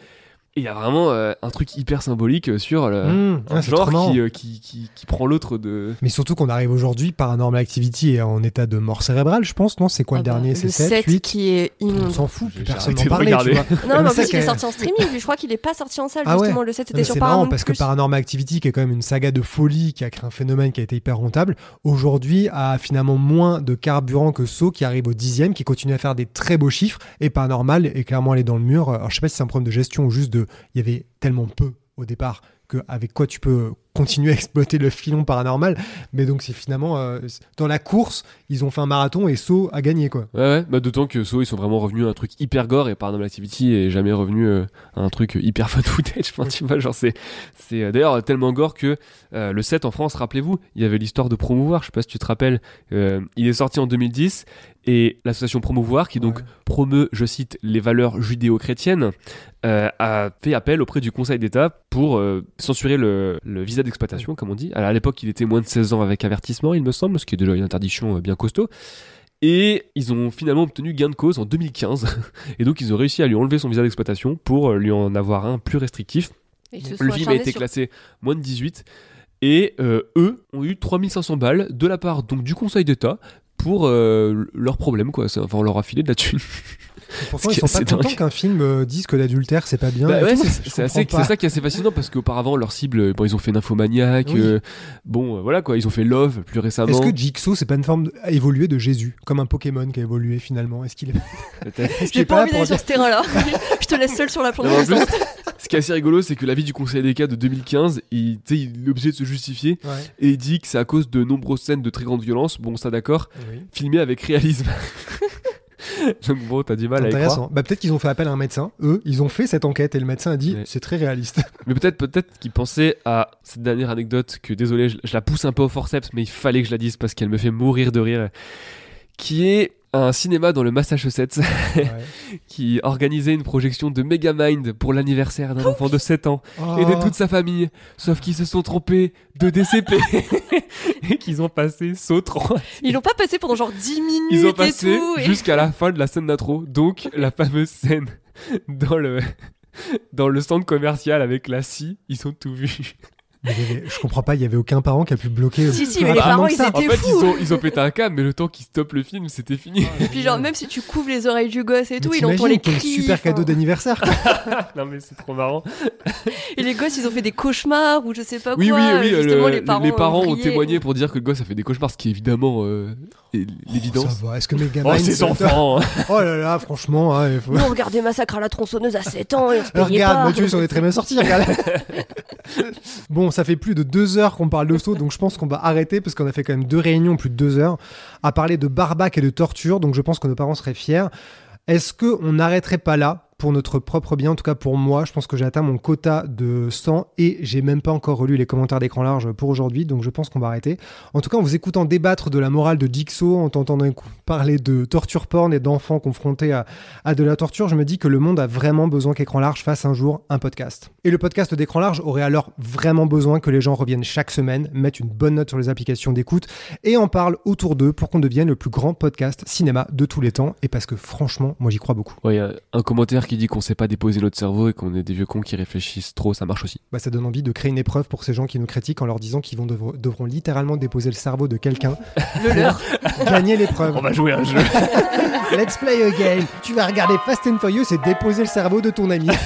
Et il y a vraiment euh, un truc hyper symbolique sur le Mmh, un ouais, c'est trop genre qui, euh, qui, qui, qui prend l'autre de. Mais surtout qu'on arrive aujourd'hui, Paranormal Activity est en état de mort cérébrale, je pense, non? C'est quoi Ah le bah, dernier? C'est 7, 7 8 qui est On immonde. s'en fout, plus personne n'en de parlait, tu vois. Non, mais en plus, il est sorti en streaming. Je crois qu'il est pas sorti en salle, Ah ouais. justement. Le 7, Non, mais c'était sur c'est marrant Paramount+. parce que Paranormal Activity, qui est quand même une saga de folie qui a créé un phénomène qui a été hyper rentable, aujourd'hui a finalement moins de carburant que Saw qui arrive au dixième, qui continue à faire des très beaux chiffres et Paranormal est clairement allé dans le mur. Alors je sais pas si c'est un problème de gestion ou juste de, il y avait tellement peu au départ que avec quoi tu peux continuer à exploiter le filon paranormal. Mais donc c'est finalement euh, dans la course, ils ont fait un marathon et Saw a gagné quoi. Ouais, ouais. Bah, D'autant que Saw, ils sont vraiment revenus à un truc hyper gore et Paranormal Activity est jamais revenu euh, à un truc hyper fun footage. C'est. euh, D'ailleurs, tellement gore que le 7 en France, rappelez-vous, il y avait l'histoire de Promouvoir, je sais pas si tu te rappelles. il est sorti en 2010 et l'association Promouvoir, qui donc Ouais. promeut, je cite, les valeurs judéo-chrétiennes, euh, a fait appel auprès du Conseil d'État pour euh, censurer le, le visa d'exploitation, comme on dit. Alors, à l'époque, il était moins de 16 ans avec avertissement, il me semble, ce qui est déjà une interdiction euh, bien costaud. Et ils ont finalement obtenu gain de cause en 2015. Et donc, ils ont réussi à lui enlever son visa d'exploitation pour lui en avoir un plus restrictif. Le film a été sur- classé moins de 18. Et euh, eux ont eu 3500 balles de la part donc du Conseil d'État pour euh, leurs problèmes quoi. Enfin, on leur a filé de la thune. Pourtant, ils sont pas contents qu'un film euh, dise que l'adultère c'est pas bien. Bah ouais, c'est pas. ça qui est assez fascinant parce qu'auparavant leur cible, bon, ils ont fait Nymphomaniac, Oui. euh, bon euh, voilà quoi, ils ont fait Love plus récemment. Est-ce que Jigsaw c'est pas une forme évoluée de Jésus, comme un Pokémon qui a évolué finalement? Est-ce qu'il est... J'ai pas là envie d'aller sur ce terrain-là. Je te laisse seule sur la Non, ce qui est assez rigolo, c'est que l'avis du Conseil des cas de 2015, il, est obligé de se justifier Ouais. et il dit que c'est à cause de nombreuses scènes de très grande violence, bon ça d'accord, Oui. filmées avec réalisme. Donc bon, t'as du mal à y croire. Intéressant. Bah, peut-être qu'ils ont fait appel à un médecin. Eux, ils ont fait cette enquête et le médecin a dit Ouais. c'est très réaliste. Mais peut-être peut-être qu'il pensait à cette dernière anecdote que désolé, je, je la pousse un peu au forceps, mais il fallait que je la dise parce qu'elle me fait mourir de rire. Qui est un cinéma dans le Massachusetts Ouais. qui organisait une projection de Megamind pour l'anniversaire d'un enfant de 7 ans et de Oh. toute sa famille, sauf qu'ils se sont trompés de DCP et qu'ils ont passé saut 3. Ils l'ont pas passé pendant genre 10 minutes Ils ont et passé tout. et- jusqu'à la fin de la scène d'intro, donc la fameuse scène dans le dans le centre commercial avec la scie, ils ont tout vu. Je comprends pas, il y avait aucun parent qui a pu bloquer. Si, si, mais les parents, ils ça. étaient- En fait, ils ont ils ont pété un câble, mais le temps qu'ils stoppent le film, c'était fini. Et puis genre même si tu couvres les oreilles du gosse et tout, Mais il entend les cris. super cadeau d'anniversaire. non mais c'est trop marrant. Et les gosses, ils ont fait des cauchemars ou je sais pas Oui, quoi. oui, oui. Justement, le- les parents, ont témoigné pour dire que le gosse a fait des cauchemars, ce qui est évidemment euh, l'évidence. Va. Est-ce que mes Oh, ces enfants. Oh là là, franchement. hein, il faut- Nous, on regardait Massacre à la tronçonneuse à 7 ans et on Regarde, pas. Mathieu, on est très bien sortis, regarde. bon, ça fait plus de deux heures qu'on parle de saut, donc je pense qu'on va arrêter parce qu'on a fait quand même deux réunions, plus de deux heures, à parler de barbac et de torture, donc je pense que nos parents seraient fiers. Est-ce qu'on n'arrêterait pas là pour notre propre bien, en tout cas pour moi, je pense que j'ai atteint mon quota de 100 et j'ai même pas encore relu les commentaires d'écran large pour aujourd'hui, donc je pense qu'on va arrêter. En tout cas, en vous écoutant débattre de la morale de Jigsaw, en t'entendant parler de torture porn et d'enfants confrontés à, à de la torture, je me dis que le monde a vraiment besoin qu'écran large fasse un jour un podcast. Et le podcast d'écran large aurait alors vraiment besoin que les gens reviennent chaque semaine, mettent une bonne note sur les applications d'écoute et en parlent autour d'eux pour qu'on devienne le plus grand podcast cinéma de tous les temps. Et parce que franchement, moi j'y crois beaucoup. Il y a un commentaire qui dit qu'on sait pas déposer notre cerveau et qu'on est des vieux cons qui réfléchissent trop, ça marche aussi. Bah, ça donne envie de créer une épreuve pour ces gens qui nous critiquent en leur disant qu'ils vont devr- devront littéralement déposer le cerveau de quelqu'un Le leur. pour gagner l'épreuve. On va jouer à un jeu. Let's play a game. Tu vas regarder Fast and Furious et déposer le cerveau de ton ami.